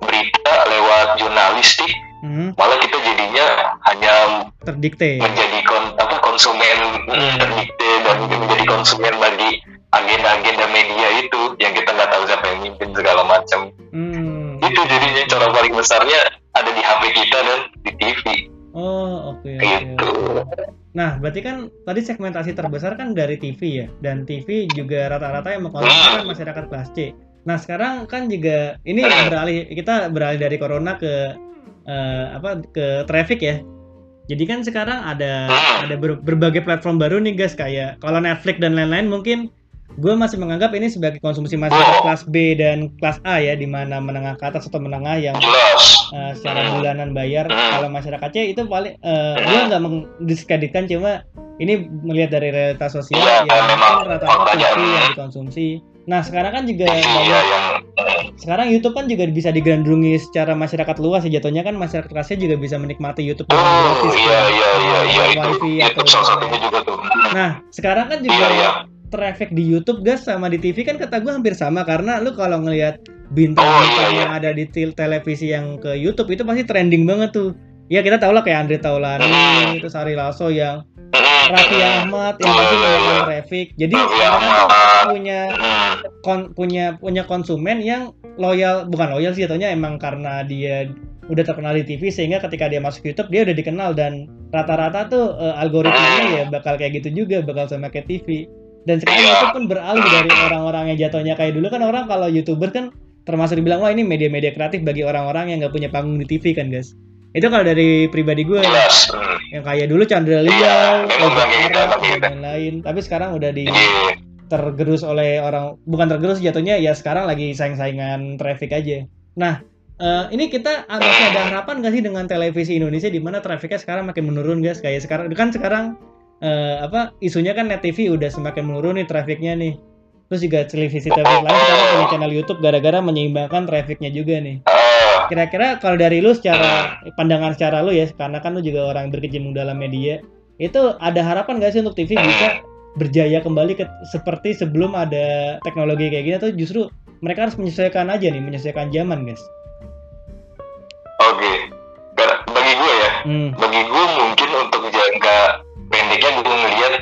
Speaker 2: berita lewat jurnalistik
Speaker 1: Hmm.
Speaker 2: malah kita jadinya hanya
Speaker 1: Terdikte.
Speaker 2: menjadi kon, apa konsumen mm, terdikte dan menjadi konsumen bagi agenda-agenda media itu yang kita nggak tahu siapa yang mimpin segala macam
Speaker 1: Hmm.
Speaker 2: itu jadinya cara paling besarnya ada di HP kita dan di TV
Speaker 1: Oh, oke. oke,
Speaker 2: gitu
Speaker 1: oke. Nah, berarti kan tadi segmentasi terbesar kan dari TV ya, dan TV juga rata-rata yang mengkonsumsi kan masyarakat kelas C. Nah, sekarang kan juga ini beralih kita beralih dari corona ke eh, apa ke traffic ya. Jadi kan sekarang ada ada ber- berbagai platform baru nih guys kayak kalau Netflix dan lain-lain mungkin gue masih menganggap ini sebagai konsumsi masyarakat kelas B dan kelas A ya di mana menengah ke atas atau menengah yang
Speaker 2: jelas.
Speaker 1: uh, secara bulanan bayar
Speaker 2: Hmm.
Speaker 1: kalau masyarakat C itu paling uh, gue nggak mendiskreditkan cuma ini melihat dari realitas sosial
Speaker 2: Iya,
Speaker 1: yang
Speaker 2: memang
Speaker 1: rata-rata TV yang
Speaker 2: hmm.
Speaker 1: dikonsumsi. Nah sekarang kan juga
Speaker 2: iya
Speaker 1: banyak
Speaker 2: yang
Speaker 1: sekarang YouTube kan juga bisa digandrungi secara masyarakat luas ya jatuhnya kan masyarakat kelasnya juga bisa menikmati YouTube dengan
Speaker 2: oh
Speaker 1: gratis
Speaker 2: iya
Speaker 1: kan,
Speaker 2: iya iya
Speaker 1: dengan
Speaker 2: iya itu.
Speaker 1: Wifi
Speaker 2: itu salah satunya juga tuh.
Speaker 1: Nah sekarang kan juga
Speaker 2: iya iya
Speaker 1: traffic di YouTube guys sama di TV kan kata gue hampir sama karena lu kalau ngelihat bintang-bintang yang ada di tel- televisi yang ke YouTube itu pasti trending banget tuh. Ya kita tahu lah kayak Andre Taulani, itu Sari Lasso yang Raffi Ahmad yang pasti melakukan traffic. Jadi
Speaker 2: Ahmad.
Speaker 1: punya kon- punya punya konsumen yang loyal bukan loyal sih jatuhnya emang karena dia udah terkenal di TV sehingga ketika dia masuk YouTube dia udah dikenal dan rata-rata tuh eh, algoritmanya ya bakal kayak gitu juga bakal sama kayak TV dan sekarang
Speaker 2: Iya.
Speaker 1: YouTube pun beralih dari orang-orang yang jatuhnya kayak dulu kan orang kalau youtuber kan termasuk dibilang wah ini media-media kreatif bagi orang-orang yang nggak punya panggung di TV kan guys itu kalau dari pribadi gue
Speaker 2: mm.
Speaker 1: yang kayak dulu Chandra
Speaker 2: Iya,
Speaker 1: Arab,
Speaker 2: bagi
Speaker 1: dan lain-lain tapi sekarang udah di
Speaker 2: jadi
Speaker 1: tergerus oleh orang bukan tergerus jatuhnya ya sekarang lagi saing-saingan traffic aja. Nah eh, ini kita masih ada harapan nggak sih dengan televisi Indonesia di mana trafficnya sekarang makin menurun guys kayak sekarang kan sekarang eh, apa isunya kan net TV udah semakin menurun nih trafficnya nih. Terus juga televisi televisi lain sekarang punya channel YouTube gara-gara menyeimbangkan trafficnya juga nih. Kira-kira kalau dari lu secara pandangan secara lu ya karena kan lu juga orang berkecimpung dalam media itu ada harapan nggak sih untuk TV bisa berjaya kembali ke seperti sebelum ada teknologi kayak gini atau justru mereka harus menyesuaikan aja nih menyesuaikan zaman guys
Speaker 2: oke Gar- bagi gue ya
Speaker 1: hmm.
Speaker 2: bagi gue mungkin untuk jangka pendeknya gue ngelihat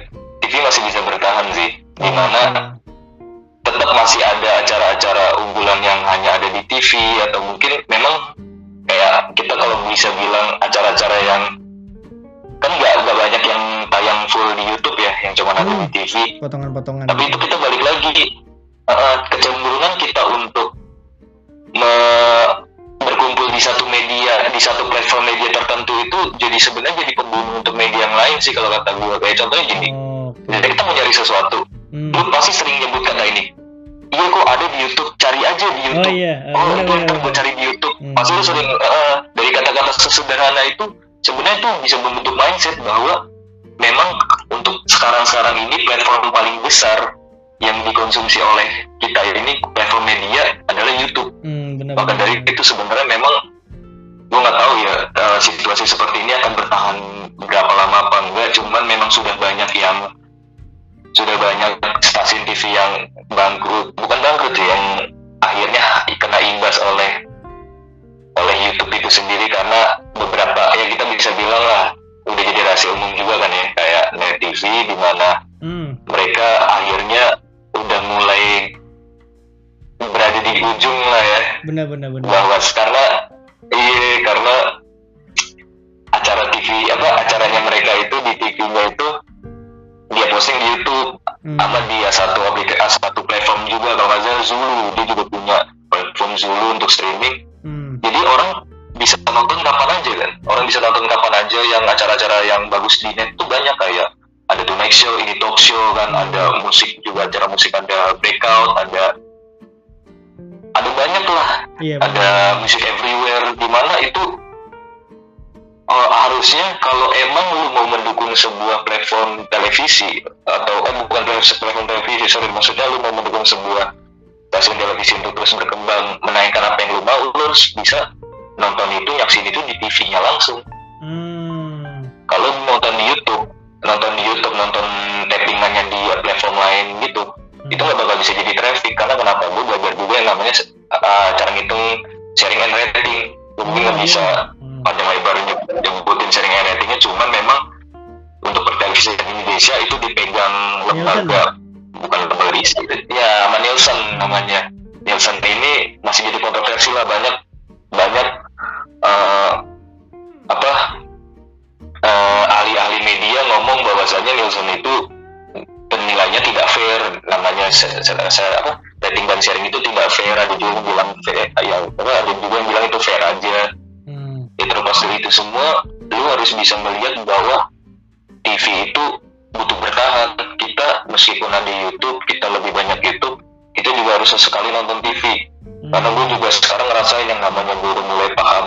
Speaker 2: TV masih bisa bertahan sih. Di mana tetap masih ada acara-acara unggulan yang hanya ada di TV atau mungkin memang kayak kita kalau bisa bilang acara-acara yang kan nggak nggak banyak yang tayang full di YouTube ya yang cuma ada di
Speaker 1: Hmm.
Speaker 2: TV
Speaker 1: potongan-potongan.
Speaker 2: Tapi itu kita balik lagi. Uh, kecenderungan kita untuk me- berkumpul di satu media di satu platform media tertentu itu jadi sebenarnya jadi pembunuh untuk media yang lain sih kalau kata gue kayak contohnya gini
Speaker 1: oh,
Speaker 2: jadi kita mau nyari sesuatu
Speaker 1: Hmm.
Speaker 2: lu pasti sering nyebut kata ini iya kok ada di YouTube cari aja di
Speaker 1: oh
Speaker 2: YouTube
Speaker 1: iya eh,
Speaker 2: oh
Speaker 1: benar
Speaker 2: itu
Speaker 1: benar
Speaker 2: gue
Speaker 1: benar.
Speaker 2: cari di YouTube
Speaker 1: Hmm.
Speaker 2: pasti lu sering uh, dari kata-kata sesederhana itu sebenarnya itu bisa membentuk mindset bahwa memang untuk sekarang-sekarang ini platform paling besar yang dikonsumsi oleh kita ini platform media adalah YouTube.
Speaker 1: Hmm, benar
Speaker 2: maka dari itu sebenarnya memang gue nggak tahu ya uh, situasi seperti ini akan bertahan berapa lama apa enggak cuman memang sudah banyak yang sudah banyak stasiun TV yang bangkrut. Bukan bangkrut sih yang akhirnya kena imbas oleh oleh YouTube itu sendiri karena beberapa ya kita bisa bilang lah udah jadi rahasia umum juga kan ya kayak net TV di mana
Speaker 1: hmm.
Speaker 2: mereka akhirnya udah mulai berada di ujung lah ya.
Speaker 1: Benar benar
Speaker 2: bahwa karena iya karena acara TV apa acaranya mereka itu di TV-nya itu dia posting di YouTube
Speaker 1: hmm.
Speaker 2: apa dia satu aplikasi ah, satu platform juga. Kalau aja Zulu dia juga punya platform Zulu untuk streaming.
Speaker 1: Hmm.
Speaker 2: jadi orang bisa nonton kapan aja kan? Orang bisa nonton kapan aja yang acara-acara yang bagus di net tuh banyak kayak ada Tonight Show, ini talk show kan, ada musik juga acara musik ada breakout, ada ada banyak lah,
Speaker 1: iya
Speaker 2: ada musik everywhere. Di mana itu oh, harusnya kalau emang lu mau mendukung sebuah platform televisi atau eh bukan platform televisi sorry maksudnya lu mau mendukung sebuah stasiun televisi untuk terus berkembang menayangkan apa yang lu mau lu harus bisa nonton itu nyaksin itu di TV-nya langsung.
Speaker 1: Hmm.
Speaker 2: kalau nonton di YouTube nonton di YouTube nonton tappingannya di platform lain gitu itu nggak bakal bisa jadi traffic. Karena kenapa? Gue belajar juga yang namanya uh, cara ngitung sharing and rating. Gue mungkin nggak
Speaker 1: Oh,
Speaker 2: bisa
Speaker 1: iya. Hmm.
Speaker 2: panjang lebar nyeb- nyebutin sharing and ratingnya cuman memang untuk pertelevisian Indonesia itu dipegang lembaga bukan lembaga riset ya sama Nielsen namanya. Nielsen ini masih jadi kontroversi lah banyak banyak eh, apa ngomong bahwasanya Nielsen itu penilainya tidak fair namanya se- apa rating dan sharing itu tidak fair ada juga yang bilang fair yang apa, ada juga yang bilang itu fair aja
Speaker 1: Hmm.
Speaker 2: ya terlepas dari itu semua lu harus bisa melihat bahwa TV itu butuh bertahan kita meskipun ada YouTube kita lebih banyak YouTube kita juga harus sesekali nonton TV
Speaker 1: Hmm.
Speaker 2: karena gue juga sekarang ngerasain yang namanya gue udah mulai paham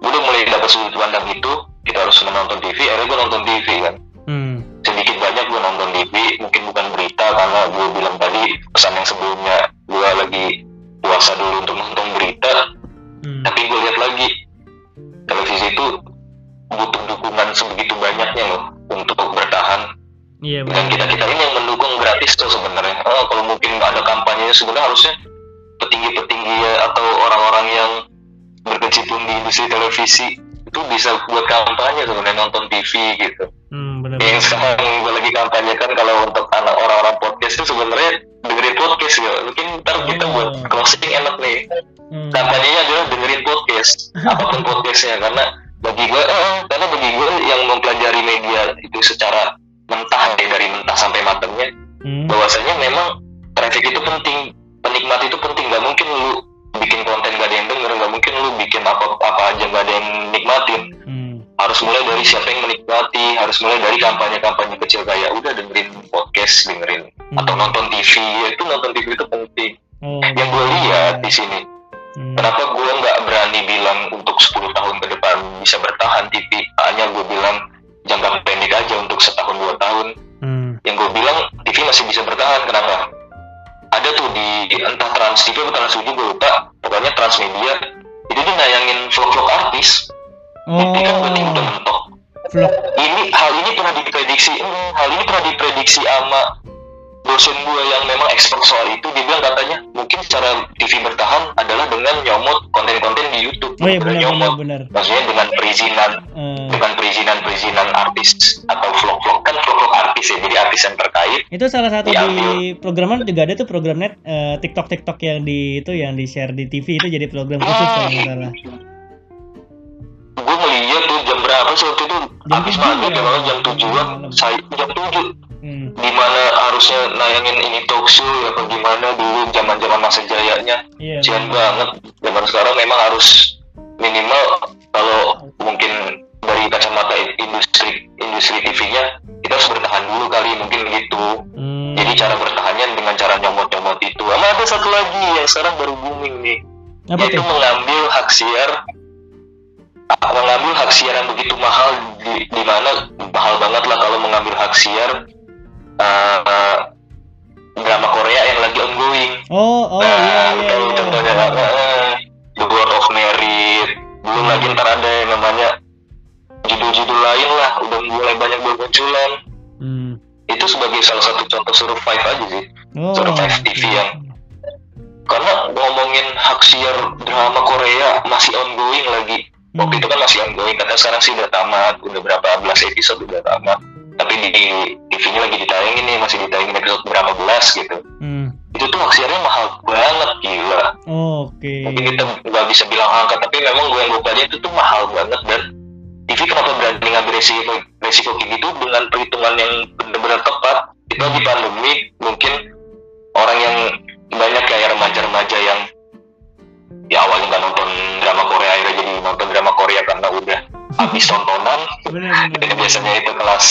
Speaker 2: gue udah mulai dapat sudut pandang itu kita harus menonton TV akhirnya gue nonton TV kan. Sedikit banyak gue nonton TV mungkin bukan berita karena gue bilang tadi pesan yang sebelumnya gue lagi puasa dulu untuk nonton berita
Speaker 1: Hmm.
Speaker 2: tapi gue lihat lagi televisi itu butuh dukungan sebegitu banyaknya loh untuk bertahan.
Speaker 1: Iya
Speaker 2: dan
Speaker 1: benar.
Speaker 2: kita kita ini yang mendukung gratis tuh sebenarnya. Oh, kalau mungkin ada kampanye sebenarnya harusnya petinggi-petinggi ya, atau orang-orang yang berkecimpung di industri televisi itu bisa buat kampanye sebenarnya nonton TV gitu
Speaker 1: hmm,
Speaker 2: yang sekarang gue lagi kampanye kan kalau untuk anak orang-orang podcast itu sebenarnya dengerin podcast ya mungkin ntar kita
Speaker 1: Oh.
Speaker 2: buat closing enak nih
Speaker 1: hmm.
Speaker 2: kampanyenya adalah dengerin podcast apa pun podcastnya karena bagi gue eh, karena bagi gue yang mempelajari media itu secara mentah ya dari mentah sampai matangnya
Speaker 1: Hmm.
Speaker 2: bahwasanya memang traffic itu penting penikmat itu penting nggak mungkin lu bikin konten gak ada yang denger nggak mungkin lu bikin apa apa aja gak ada yang nikmatin
Speaker 1: Hmm.
Speaker 2: harus mulai dari siapa yang menikmati harus mulai dari kampanye-kampanye kecil kayak udah dengerin podcast dengerin atau
Speaker 1: Hmm.
Speaker 2: nonton TV ya itu nonton TV itu penting
Speaker 1: Oh,
Speaker 2: yang gue lihat di sini
Speaker 1: Hmm.
Speaker 2: kenapa gue nggak berani bilang untuk 10 tahun ke depan bisa bertahan TV hanya gue bilang jangka pendek aja untuk setahun dua tahun
Speaker 1: Hmm.
Speaker 2: yang gue bilang TV masih bisa bertahan kenapa ada tuh di entah Trans TV atau Trans 7 gue lupa. Pokoknya Transmedia itu dia nayangin vlog-vlog artis.
Speaker 1: Oh,
Speaker 2: ini kan berarti udah mentok
Speaker 1: vlog.
Speaker 2: ini hal ini pernah diprediksi hal ini pernah diprediksi sama dosen gue yang memang expert soal itu dia bilang katanya mungkin cara TV bertahan adalah dengan nyomot konten-konten di YouTube.
Speaker 1: Oh iya
Speaker 2: Bener
Speaker 1: benar
Speaker 2: nyomot.
Speaker 1: benar benar.
Speaker 2: maksudnya dengan perizinan
Speaker 1: Eh,
Speaker 2: dengan perizinan perizinan artis atau vlog-vlog. Kan vlog-vlog artis ya jadi artis yang terkait.
Speaker 1: Itu salah satu
Speaker 2: Diambil.
Speaker 1: di programan juga ada tuh program net eh, TikTok TikTok yang di itu yang di share di TV itu jadi program khusus kalau nggak salah.
Speaker 2: gue ngeliat tuh jam berapa sih waktu itu?
Speaker 1: Jam
Speaker 2: habis maghrib
Speaker 1: ya?
Speaker 2: ya. kalau jam tujuan. Saya jam tujuh
Speaker 1: Hmm.
Speaker 2: di mana harusnya nayangin ini talk show ya apa gimana dulu zaman zaman masa jayanya. Sian
Speaker 1: benar.
Speaker 2: banget zaman sekarang memang harus minimal kalau mungkin dari kacamata industri industri TV-nya kita harus bertahan dulu kali mungkin gitu
Speaker 1: Hmm.
Speaker 2: jadi cara bertahannya dengan cara nyomot-nyomot itu sama ada satu lagi yang sekarang baru booming nih
Speaker 1: apa
Speaker 2: yaitu
Speaker 1: tuh?
Speaker 2: mengambil hak siar ah, mengambil hak siar yang begitu mahal di, di mana mahal banget lah kalau mengambil hak siar uh, drama Korea yang lagi ongoing
Speaker 1: Oh oh
Speaker 2: nah,
Speaker 1: iya iya. iya.
Speaker 2: contohnya uh, The World of Merit belum lagi ntar ada yang namanya judul-judul lain lah udah mulai banyak bermunculan
Speaker 1: Hmm.
Speaker 2: itu sebagai salah satu contoh survive aja sih
Speaker 1: Oh.
Speaker 2: Survive TV yang- karena ngomongin hak siar drama Korea masih ongoing lagi waktu
Speaker 1: Hmm.
Speaker 2: itu kan masih ongoing karena sekarang sih udah tamat udah berapa belas episode udah tamat tapi di TV-nya lagi ditayangin nih masih ditayangin episode berapa belas gitu
Speaker 1: Hmm.
Speaker 2: itu tuh aksiarnya mahal banget gila
Speaker 1: Oke.
Speaker 2: mungkin kita nggak bisa bilang angka tapi memang gue yang pelajari itu tuh mahal banget dan TV kenapa berani ngambil resiko resiko kayak gitu dengan perhitungan yang benar-benar tepat itu lagi pandemi mungkin orang yang banyak kayak remaja-remaja yang ya awalnya nggak nonton drama Korea akhirnya jadi nonton drama Korea karena udah habis tontonan
Speaker 1: benar.
Speaker 2: biasanya itu kelas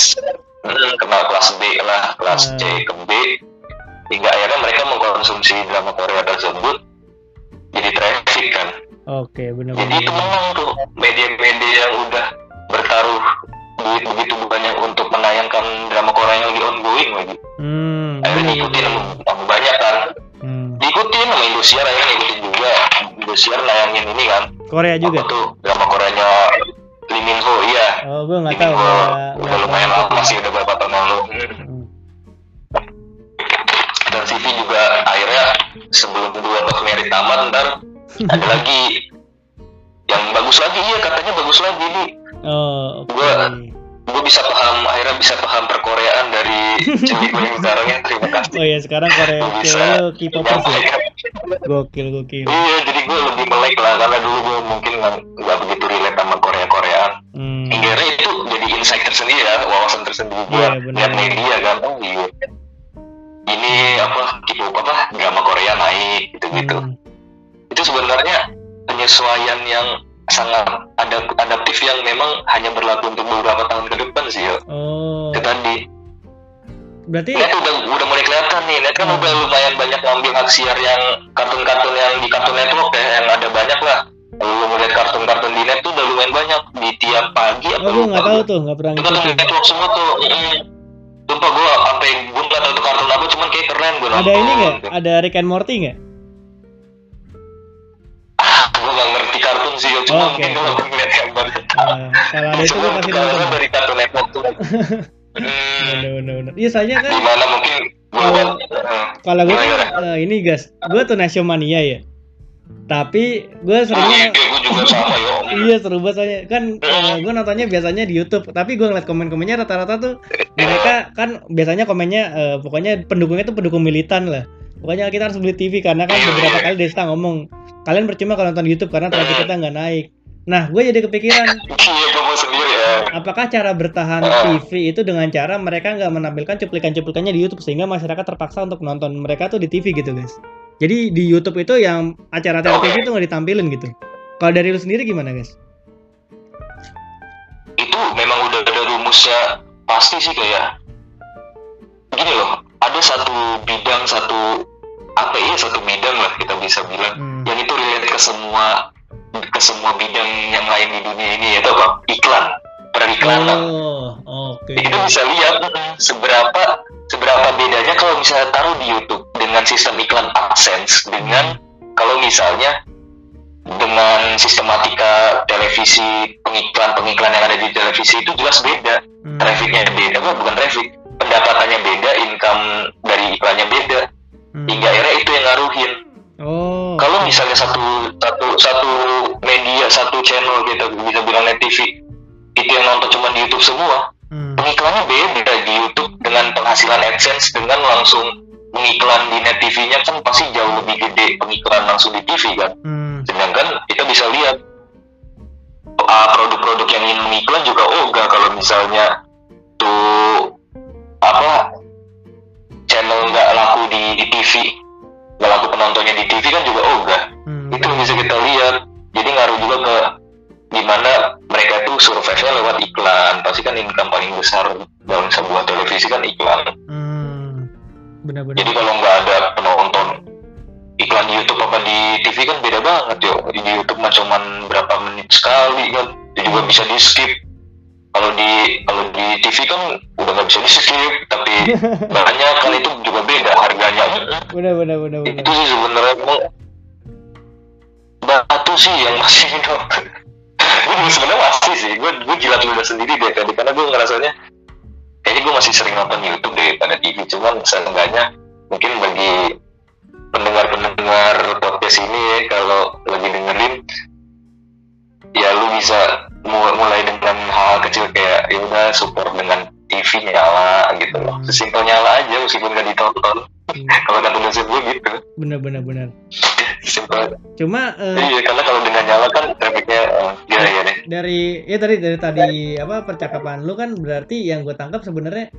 Speaker 2: hmm, kenal kelas B lah kelas C
Speaker 1: Hmm.
Speaker 2: ke B hingga akhirnya mereka mengkonsumsi drama Korea tersebut jadi traffic kan
Speaker 1: Oke, benar
Speaker 2: jadi itu menang tuh media-media yang udah bertaruh duit begitu banyak untuk menayangkan drama Korea yang lagi ongoing lagi
Speaker 1: Hmm,
Speaker 2: akhirnya diikutin sama banyak kan
Speaker 1: Hmm.
Speaker 2: diikutin sama Indosiar akhirnya ngikutin juga Indosiar nayangin ini kan
Speaker 1: Korea juga.
Speaker 2: apa tuh drama Koreanya Lee Min Ho iya
Speaker 1: Oh, gue nggak tahu. Nggak-
Speaker 2: udah lumayan lama
Speaker 1: ikut.
Speaker 2: sih udah beberapa tahun lalu Hmm. Dan CV juga akhirnya sebelum dua documentary tamat ntar ada (laughs) lagi yang bagus lagi iya katanya bagus lagi nih
Speaker 1: Oh, oke.
Speaker 2: Gua- gue bisa paham akhirnya bisa paham perkoreaan dari (laughs) cewek gue yang sekarang ya terima kasih
Speaker 1: Oh ya sekarang Korea cewek K-popers ya? Gokil gokil.
Speaker 2: iya jadi gue lebih melek lah karena dulu gue mungkin nggak begitu relate sama Korea Koreaan
Speaker 1: Hmm.
Speaker 2: hingga akhirnya itu jadi insight tersendiri ya wawasan tersendiri gue
Speaker 1: Iya, benar.
Speaker 2: lihat media kan oh iya ini apa K-pop apa drama Korea naik gitu gitu
Speaker 1: Hmm.
Speaker 2: itu sebenarnya penyesuaian yang sangat adap adaptif yang memang hanya berlaku untuk beberapa tahun ke depan sih ya.
Speaker 1: Oh,
Speaker 2: Itu tadi.
Speaker 1: berarti
Speaker 2: Net udah udah mulai kelihatan nih. Net kan
Speaker 1: Hmm.
Speaker 2: udah lumayan banyak ngambil aksiar yang kartun-kartun yang di Cartoon Network ya yang ada banyak lah. Kalau lu ngeliat kartun-kartun di net tuh udah lumayan banyak di tiap pagi
Speaker 1: oh
Speaker 2: apa
Speaker 1: gue nggak tahu tuh nggak pernah
Speaker 2: Itu kan network semua tuh. Mm. Gue sampai gue nggak tahu kartun apa cuman kayak keren gue
Speaker 1: Ada ini nggak? Ada Rick and Morty nggak?
Speaker 2: Kartun sih, ya. cuma
Speaker 1: Oh, oke,
Speaker 2: mungkin kalau ngeliat gambar.
Speaker 1: Nah, kalau ada itu gue pasti nonton.
Speaker 2: dari kartun network tuh. Hmm, (laughs)
Speaker 1: Bener bener bener. Iya soalnya kan
Speaker 2: di mana mungkin
Speaker 1: Kalau- kalau gue
Speaker 2: Gimana,
Speaker 1: kan eh, ini guys, gue tuh Nasiomania ya. Tapi gue
Speaker 2: Oh, iya,
Speaker 1: seringnya
Speaker 2: gue juga sama ya.
Speaker 1: Iya seru banget soalnya kan gue nontonnya biasanya di YouTube tapi gue ngeliat komen-komennya rata-rata tuh mereka kan biasanya komennya eh, pokoknya pendukungnya tuh pendukung militan lah pokoknya kita harus beli TV karena kan
Speaker 2: Iya,
Speaker 1: beberapa
Speaker 2: iya.
Speaker 1: kali Desta ngomong kalian percuma kalau nonton YouTube karena traffic kita nggak naik nah gue jadi kepikiran (laughs)
Speaker 2: Iya, ya.
Speaker 1: apakah cara bertahan
Speaker 2: Ah.
Speaker 1: TV itu dengan cara mereka nggak menampilkan cuplikan-cuplikannya di YouTube sehingga masyarakat terpaksa untuk nonton mereka tuh di TV gitu guys jadi di YouTube itu yang acara-acara. TV itu nggak ditampilin gitu kalau dari lu sendiri gimana guys
Speaker 2: Itu memang udah ada rumusnya pasti sih kayak gini loh. Ada satu bidang satu apa ya satu bidang lah kita bisa bilang.
Speaker 1: Hmm.
Speaker 2: yang itu relate ke semua ke semua bidang yang lain di dunia ini yaitu apa? Iklan periklanan.
Speaker 1: Oh, oke.
Speaker 2: kita bisa lihat seberapa seberapa bedanya kalau misalnya taruh di YouTube dengan sistem iklan AdSense dengan kalau misalnya dengan sistematika televisi pengiklan pengiklan yang ada di televisi itu jelas beda.
Speaker 1: Hmm.
Speaker 2: trafficnya beda bukan traffic. Pendapatannya beda income dari iklannya beda
Speaker 1: Hmm.
Speaker 2: hingga akhirnya itu yang ngaruhin
Speaker 1: Oh.
Speaker 2: kalau misalnya satu satu satu media satu channel kita bisa bilang net TV itu yang nonton cuma di YouTube semua
Speaker 1: Hmm.
Speaker 2: pengiklannya beda di YouTube dengan penghasilan AdSense dengan langsung mengiklan di net TV-nya kan pasti jauh lebih gede pengiklan langsung di TV kan
Speaker 1: Hmm.
Speaker 2: sedangkan kita bisa lihat ah, produk-produk yang ingin mengiklan juga ogah kalau misalnya tuh apa channel nggak laku di, di TV nggak laku penontonnya di TV kan juga ogah.
Speaker 1: Hmm.
Speaker 2: itu bisa kita lihat. Jadi ngaruh juga ke di mana mereka tuh survive-nya lewat iklan. Pasti kan income paling besar dalam sebuah televisi kan iklan.
Speaker 1: Hmm. Benar-benar.
Speaker 2: jadi kalau nggak ada penonton iklan di YouTube apa di TV kan beda banget yo di YouTube mah cuman berapa menit sekali kan. Itu juga bisa di skip kalau di kalau di TV kan udah nggak bisa di skip tapi (laughs) banyak kan itu juga beda harganya.
Speaker 1: Benar benar benar benar.
Speaker 2: itu sih sebenarnya batu sih yang masih (laughs) itu gue sebenarnya masih sih gue gue jilat lidah sendiri deh tadi karena gue ngerasanya kayaknya gue masih sering nonton YouTube daripada TV cuman seenggaknya mungkin bagi pendengar-pendengar podcast ini ya kalau lagi dengerin ya lu bisa mulai dengan hal kecil kayak ya udah support dengan TV nyala gitu loh. Sesimpel nyala aja meskipun gak ditonton.
Speaker 1: Hmm. (laughs)
Speaker 2: kalau kata prinsip gue gitu.
Speaker 1: Bener-bener bener
Speaker 2: simpel
Speaker 1: cuma eh,
Speaker 2: iya karena kalau dengan nyala kan trafficnya uh, gimana ya deh.
Speaker 1: dari ya tadi dari tadi apa percakapan lu kan berarti yang gue tangkap sebenarnya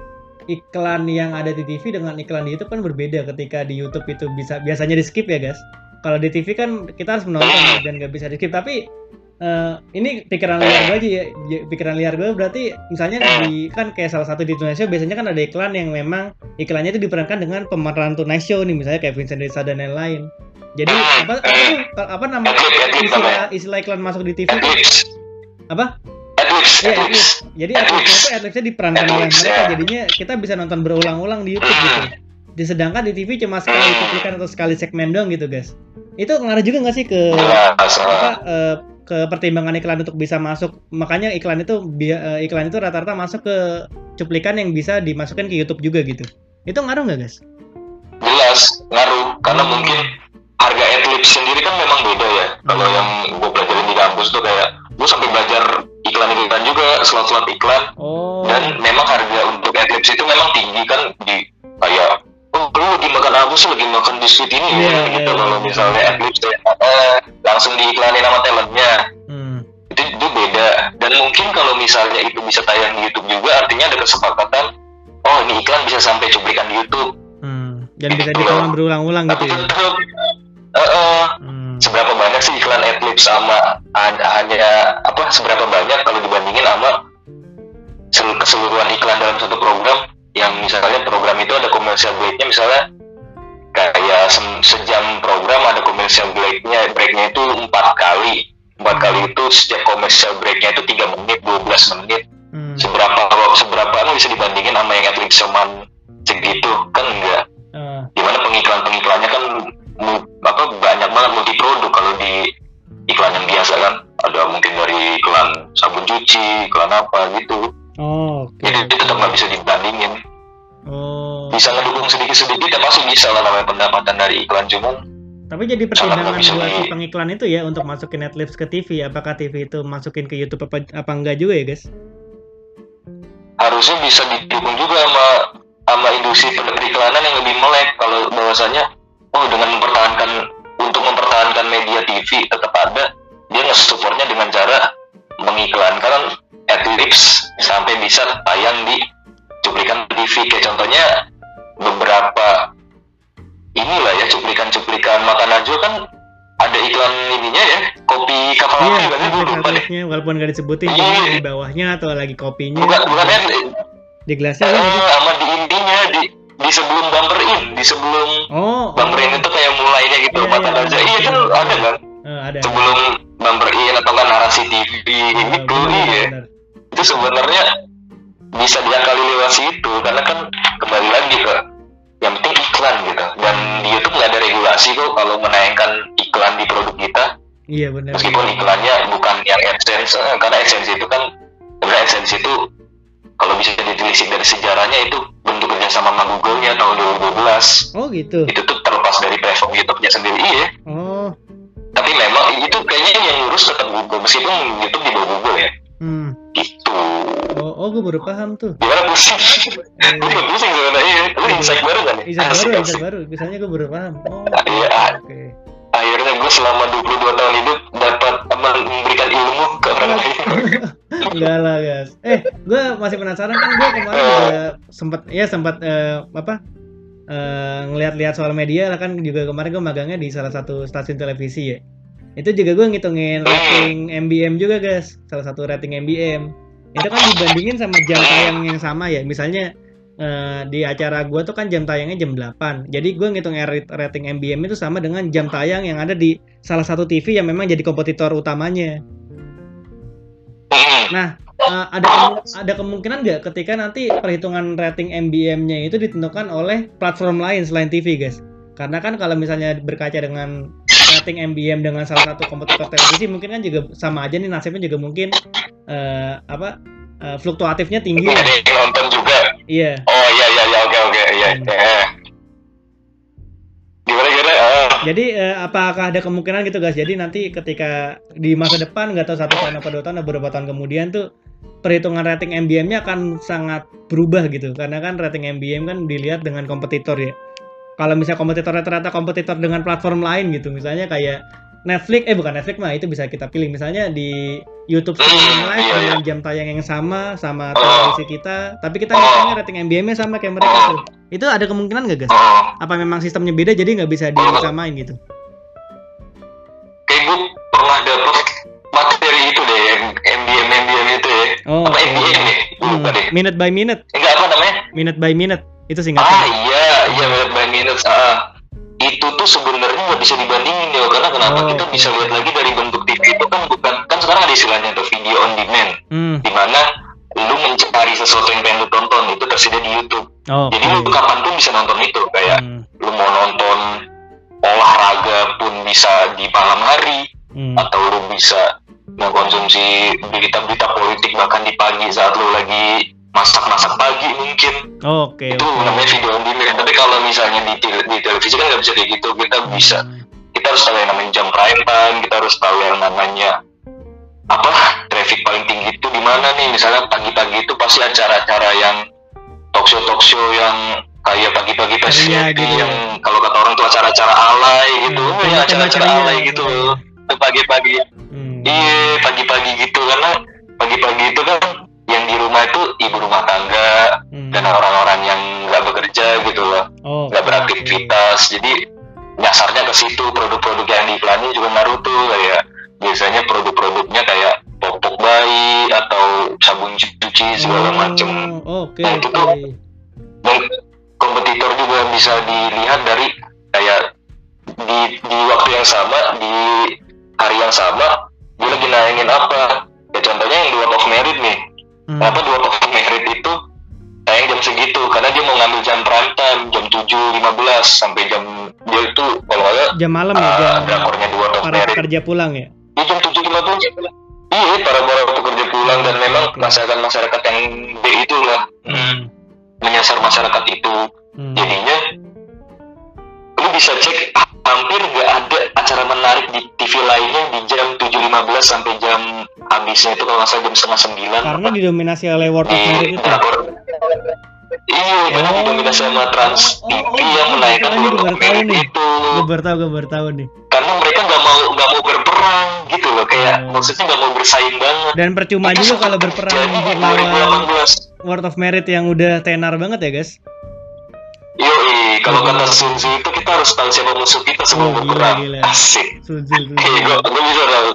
Speaker 1: iklan yang ada di TV dengan iklan di YouTube kan berbeda ketika di YouTube itu bisa biasanya di skip ya guys. Kalau di TV kan kita harus menonton ya, dan nggak bisa di skip. Tapi eh, ini pikiran liar gue aja ya Ya, pikiran liar gue berarti misalnya di kan kayak salah satu di Indonesia biasanya kan ada iklan yang memang iklannya itu diperankan dengan pemeran Tonight Show nih misalnya kayak Vincent Desa dan lain-lain jadi apa apa tuh apa nama istilah istilah iklan masuk di TV apa Iya. Jadi adlibsnya itu adlibsnya diperankan oleh mereka,
Speaker 2: ya.
Speaker 1: jadinya kita bisa nonton berulang-ulang di YouTube gitu. Disedangkan di TV cuma sekali
Speaker 2: Hmm.
Speaker 1: cuplikan atau sekali segmen doang gitu, guys. Itu ngaruh juga nggak sih ke
Speaker 2: jelas
Speaker 1: apa
Speaker 2: uh,
Speaker 1: eh, ke pertimbangan iklan untuk bisa masuk? Makanya iklan itu eh, iklan itu rata-rata masuk ke cuplikan yang bisa dimasukkan ke YouTube juga gitu. Itu ngaruh nggak, guys?
Speaker 2: jelas ngaruh karena
Speaker 1: Hmm.
Speaker 2: mungkin harga adlibs sendiri kan memang beda ya kalau
Speaker 1: Hmm.
Speaker 2: yang gue pelajarin di kampus tuh kayak gue sampai belajar iklan-iklan juga slot-slot iklan
Speaker 1: Oh.
Speaker 2: dan memang harga untuk adlibs itu memang tinggi kan di kayak oh lu lagi makan apa sih lagi makan biskuit ini
Speaker 1: Iya,
Speaker 2: ya
Speaker 1: iya,
Speaker 2: gitu
Speaker 1: iya.
Speaker 2: kalau misalnya adlibs ya, eh, langsung diiklanin sama talentnya
Speaker 1: Hmm.
Speaker 2: itu, itu beda dan mungkin kalau misalnya itu bisa tayang di YouTube juga artinya ada kesepakatan oh ini iklan bisa sampai cuplikan di YouTube
Speaker 1: Hmm. Dan bisa ditonton berulang-ulang gitu ya.
Speaker 2: tetap eh, eh,
Speaker 1: Hmm.
Speaker 2: seberapa banyak sih iklan adlibs sama hanya, apa seberapa banyak kalau dibandingin sama sel- keseluruhan iklan dalam satu program yang misalnya program itu ada commercial break-nya misalnya kayak se- sejam program ada commercial break-nya breaknya itu empat kali. Empat kali itu setiap commercial break-nya itu tiga menit 12 menit.
Speaker 1: Hmm.
Speaker 2: seberapa seberapa kan bisa dibandingin sama yang adlibs cuman segitu? Kan enggak
Speaker 1: Ah.
Speaker 2: di mana pengiklan pengiklannya kan apa banyak banget multi produk kalau di iklan yang biasa kan. Ada mungkin dari iklan sabun cuci iklan apa gitu.
Speaker 1: Oh, oke.
Speaker 2: jadi itu tetap nggak bisa dibandingin
Speaker 1: Oh.
Speaker 2: bisa ngedukung sedikit sedikit ya pasti bisa lah namanya pendapatan dari iklan cuman
Speaker 1: Tapi jadi pertimbangan buat si pengiklan itu ya untuk masukin Netflix ke TV. Apakah TV itu masukin ke YouTube apa, apa enggak juga ya guys?
Speaker 2: harusnya bisa didukung juga sama sama industri periklanan yang lebih melek kalau bahwasanya oh dengan mempertahankan untuk mempertahankan media TV tetap ada dia nge-supportnya dengan cara mengiklankan adlibs sampai bisa tayang di cuplikan TV kayak contohnya beberapa inilah ya cuplikan-cuplikan makanan juga kan ada iklan ininya ya kopi kapal
Speaker 1: Iya,
Speaker 2: api kan gue lupa deh
Speaker 1: Netflixnya walaupun nggak disebutin
Speaker 2: Iya.
Speaker 1: di bawahnya atau lagi kopinya
Speaker 2: bukan bukan ya
Speaker 1: di gelasnya kan gitu.
Speaker 2: Eh, sama di intinya di di sebelum bumper in di sebelum
Speaker 1: Oh,
Speaker 2: bumper in itu kayak mulainya gitu
Speaker 1: Iya,
Speaker 2: mata
Speaker 1: iya, iya.
Speaker 2: iya kan ada kan
Speaker 1: Eh, ada.
Speaker 2: sebelum bumper in atau kan narasi TV gitu
Speaker 1: benar,
Speaker 2: iya
Speaker 1: benar.
Speaker 2: itu sebenarnya bisa diakali lewat situ karena kan kembali lagi ke yang penting iklan gitu dan di YouTube nggak ada regulasi kok kalau menayangkan iklan di produk kita
Speaker 1: Iya benar.
Speaker 2: meskipun iklannya bukan yang AdSense eh, karena AdSense itu kan sebenarnya AdSense itu kalau bisa ditelisik dari sejarahnya itu bentuk kerjasama sama Google-nya tahun 2012
Speaker 1: Oh gitu.
Speaker 2: itu tuh terlepas dari platform YouTube-nya sendiri iya
Speaker 1: Oh.
Speaker 2: tapi memang itu kayaknya yang ngurus tetap Google meskipun YouTube di bawah Google ya
Speaker 1: Hmm.
Speaker 2: Gitu
Speaker 1: Oh, oh gue baru paham tuh.
Speaker 2: gimana pusing
Speaker 1: Eh,
Speaker 2: gue juga pusing sebenarnya iya lu insight baru kan nih
Speaker 1: Insight baru, insight baru. Misalnya gue baru paham. Oh.
Speaker 2: Iya,
Speaker 1: Oke.
Speaker 2: akhirnya gue selama 22 tahun hidup dapat apa, memberikan ilmu ke orang lain (laughs)
Speaker 1: Enggak lah guys. Eh, gue masih penasaran kan gue kemarin juga sempat ya sempat eh, apa eh, ngeliat-lihat soal media lah kan juga kemarin gue magangnya di salah satu stasiun televisi ya. Itu juga gue ngitungin rating MBM juga guys. Salah satu rating MBM. Itu kan dibandingin sama jam tayang yang sama ya. Misalnya eh, di acara gue tuh kan jam tayangnya jam 8. Jadi gue ngitung rat- rating MBM itu sama dengan jam tayang yang ada di salah satu TV yang memang jadi kompetitor utamanya. Nah, eh, ada ada kemungkinan nggak ketika nanti perhitungan rating MBM-nya itu ditentukan oleh platform lain selain TV, guys? Karena kan kalau misalnya berkaca dengan rating MBM dengan salah satu kompetitor televisi, mungkin kan juga sama aja nih nasibnya juga mungkin eh, apa eh, fluktuatifnya tinggi.
Speaker 2: yang nonton juga
Speaker 1: Iya.
Speaker 2: oh iya iya iya oke oke iya
Speaker 1: Hmm.
Speaker 2: iya. gimana gimana Ah.
Speaker 1: Jadi eh, apakah ada kemungkinan gitu guys? Jadi nanti ketika di masa depan nggak tahu satu tahun apa dua tahun atau beberapa tahun kemudian tuh perhitungan rating MBM-nya akan sangat berubah gitu karena kan rating MBM kan dilihat dengan kompetitor ya. Kalau misalnya kompetitornya ternyata kompetitor dengan platform lain gitu misalnya kayak Netflix eh bukan Netflix mah itu bisa kita pilih. Misalnya di YouTube streaming
Speaker 2: Hmm,
Speaker 1: live
Speaker 2: iya,
Speaker 1: dengan jam tayang yang sama sama
Speaker 2: Oh.
Speaker 1: televisi kita tapi kita misalnya rating MBM-nya sama kayak mereka tuh. Itu ada kemungkinan nggak guys
Speaker 2: Oh,
Speaker 1: apa memang sistemnya beda jadi nggak bisa disamain gitu?
Speaker 2: Kayak gue pernah dapet materi itu deh MBM MBM itu ya.
Speaker 1: Oh
Speaker 2: apa MBM ya?
Speaker 1: Hmm, minute by minute.
Speaker 2: Enggak apa namanya?
Speaker 1: Minute by minute. Itu
Speaker 2: ah
Speaker 1: singkatnya
Speaker 2: iya iya minute by minute ah. Itu tuh sebenarnya nggak bisa dibandingin ya karena kenapa?
Speaker 1: Oh,
Speaker 2: kita
Speaker 1: oke.
Speaker 2: bisa lihat lagi dari bentuk TV itu kan bukan kan sekarang ada istilahnya tuh video on demand.
Speaker 1: Hmm.
Speaker 2: di mana lu mencari sesuatu yang pengen lu tonton itu tersedia di YouTube.
Speaker 1: Oh,
Speaker 2: jadi lu kapan pun bisa nonton itu kayak
Speaker 1: Hmm,
Speaker 2: lu mau nonton olahraga pun bisa di malam hari
Speaker 1: hmm.
Speaker 2: atau lu bisa mengkonsumsi berita-berita politik bahkan di pagi saat lu lagi masak-masak pagi mungkin.
Speaker 1: Oke
Speaker 2: itu
Speaker 1: oke.
Speaker 2: namanya video on demand. Tapi kalau misalnya di, tele- di televisi kan nggak bisa kayak gitu. Kita bisa
Speaker 1: Hmm.
Speaker 2: kita harus tahu yang namanya jam prime time kita harus tahu yang namanya apa traffic paling tinggi itu di mana nih. Misalnya pagi-pagi itu pasti acara-acara yang talk show talk show yang kayak pagi-pagi pas
Speaker 1: Ceria gitu.
Speaker 2: yang kalau kata orang tuh acara-acara alay gitu.
Speaker 1: Hmm,
Speaker 2: ya
Speaker 1: tema-tema
Speaker 2: acara-acara alay gitu. Itu pagi-pagi.
Speaker 1: Hmm.
Speaker 2: iya pagi-pagi gitu. Karena pagi-pagi itu kan yang di rumah itu ibu rumah tangga
Speaker 1: Hmm.
Speaker 2: dan orang-orang yang nggak bekerja gitu loh.
Speaker 1: Oh,
Speaker 2: nggak
Speaker 1: oke,
Speaker 2: beraktivitas. Jadi nyasarnya ke situ produk-produk yang diiklanin juga ngaruh tuh kayak biasanya produk-produknya kayak popok bayi atau sabun cuci segala macem.
Speaker 1: Oh, Oke,
Speaker 2: Nah, itu tuh dan kompetitor juga bisa dilihat dari kayak di di waktu yang sama di hari yang sama dia lagi nayangin apa. Ya contohnya yang Duet of Merit nih
Speaker 1: Hmm.
Speaker 2: kenapa Duet of Merit itu tayang jam segitu karena dia mau ngambil jam prime time jam 7.15 sampai jam dia itu kalau salah,
Speaker 1: Jam malam ya,
Speaker 2: uh,
Speaker 1: jam
Speaker 2: drakornya of
Speaker 1: para
Speaker 2: Merit
Speaker 1: pekerja pulang ya.
Speaker 2: Iya jam tujuh lima belas. Iya para para pekerja pulang dan memang
Speaker 1: Oke.
Speaker 2: masyarakat masyarakat yang B itu lah
Speaker 1: Hmm.
Speaker 2: menyasar masyarakat itu.
Speaker 1: Hmm.
Speaker 2: Jadinya lu bisa cek hampir nggak ada acara menarik di TV lainnya di jam 7.15 sampai jam habisnya itu kalau nggak salah jam setengah sembilan.
Speaker 1: Karena didominasi oleh World of Merit itu.
Speaker 2: Iya, karena
Speaker 1: Oh.
Speaker 2: didominasi sama Trans
Speaker 1: Oh,
Speaker 2: TV
Speaker 1: oh,
Speaker 2: yang
Speaker 1: oh,
Speaker 2: menaikkan World of Merit itu.
Speaker 1: Gue baru tahu, gue baru tahu nih.
Speaker 2: Karena mereka nggak mau nggak mau berperang gitu loh, kayak
Speaker 1: Oh.
Speaker 2: maksudnya nggak mau bersaing banget.
Speaker 1: Dan percuma
Speaker 2: Itu
Speaker 1: juga kalau berperang lawan
Speaker 2: 2018.
Speaker 1: World of Merit yang udah tenar banget ya guys.
Speaker 2: Yoi, kalau
Speaker 1: Hmm.
Speaker 2: kata Sun Tzu itu kita harus tahu siapa musuh kita sebelum
Speaker 1: Oh, gila,
Speaker 2: berperang.
Speaker 1: gila.
Speaker 2: Asik.
Speaker 1: Sun Tzu,
Speaker 2: gua, gua bisa tahu.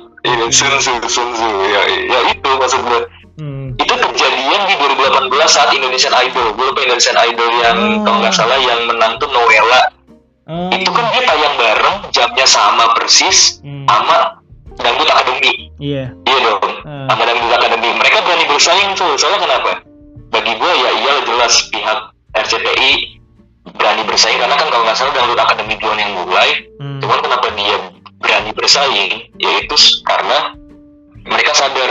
Speaker 2: Sun Tzu, Sun Tzu. Ya, ya itu maksud gue.
Speaker 1: Hmm.
Speaker 2: Itu kejadian di 2018 saat Indonesian Idol. Gue lupa Indonesian Idol yang
Speaker 1: Oh.
Speaker 2: kalau nggak salah yang menang tuh Noella.
Speaker 1: Oh.
Speaker 2: Itu kan dia tayang bareng, jamnya sama persis
Speaker 1: Hmm.
Speaker 2: sama Dangdut Academy.
Speaker 1: Iya.
Speaker 2: Iya dong,
Speaker 1: Ah.
Speaker 2: sama Dangdut Academy. Mereka berani bersaing tuh. Soalnya kenapa? Bagi gue ya iyalah jelas pihak RCTI berani bersaing karena kan kalau nggak salah Dangdut Academy duluan yang mulai.
Speaker 1: Hmm.
Speaker 2: Cuman kenapa dia berani bersaing? Yaitu karena mereka sadar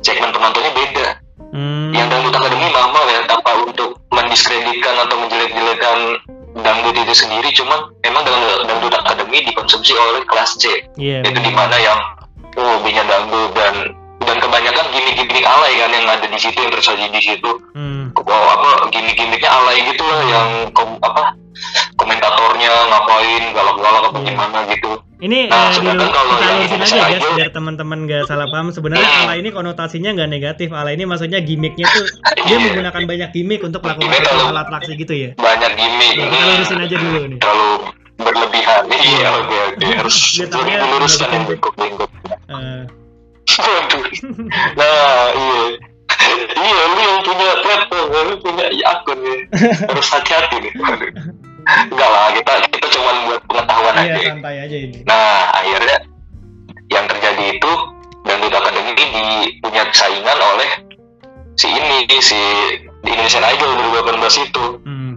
Speaker 2: segmen penontonnya beda.
Speaker 1: Hmm.
Speaker 2: Yang Dangdut Academy mahal ya, tanpa untuk mendiskreditkan atau menjelek-jelekan dangdut itu sendiri, cuman memang Dangdut, Dangdut Academy dikonsumsi oleh kelas C
Speaker 1: Iya.
Speaker 2: itu
Speaker 1: benar.
Speaker 2: di mana yang oh hobinya dangdut dan dan kebanyakan gimmick-gimmick alay kan yang ada di situ yang tersaji di situ
Speaker 1: Hmm.
Speaker 2: oh, apa gimmick-gimmicknya alay gitu lah yang kom, apa komentatornya ngapain galak-galak apa
Speaker 1: Iya.
Speaker 2: gimana gitu
Speaker 1: Ini
Speaker 2: Nah,
Speaker 1: eh, dulu
Speaker 2: kalau
Speaker 1: kita lurusin aja
Speaker 2: Idol-
Speaker 1: biar teman-teman gak salah paham. Sebenarnya
Speaker 2: Hmm.
Speaker 1: ala ini konotasinya nggak negatif. Ala ini maksudnya gimmicknya tuh (laughs) dia
Speaker 2: Iya.
Speaker 1: menggunakan banyak gimmick untuk melakukan hal atraksi gitu ya.
Speaker 2: banyak gimmick
Speaker 1: Ya, kita lurusin aja dulu nih.
Speaker 2: terlalu berlebihan iya oke oke (laughs) harus diluruskan yang bengkok-bengkok
Speaker 1: Eh,
Speaker 2: Waduh. Nah, iya. iya, lu yang punya platform, lu punya akun nih. Harus hati-hati nih. Waduh. Enggak lah, kita kita cuma buat pengetahuan
Speaker 1: iya
Speaker 2: aja.
Speaker 1: santai aja ini.
Speaker 2: Nah, akhirnya yang terjadi itu Dangdut Academy ini punya saingan oleh si ini, si di Indonesian Idol 2018 itu.
Speaker 1: Hmm.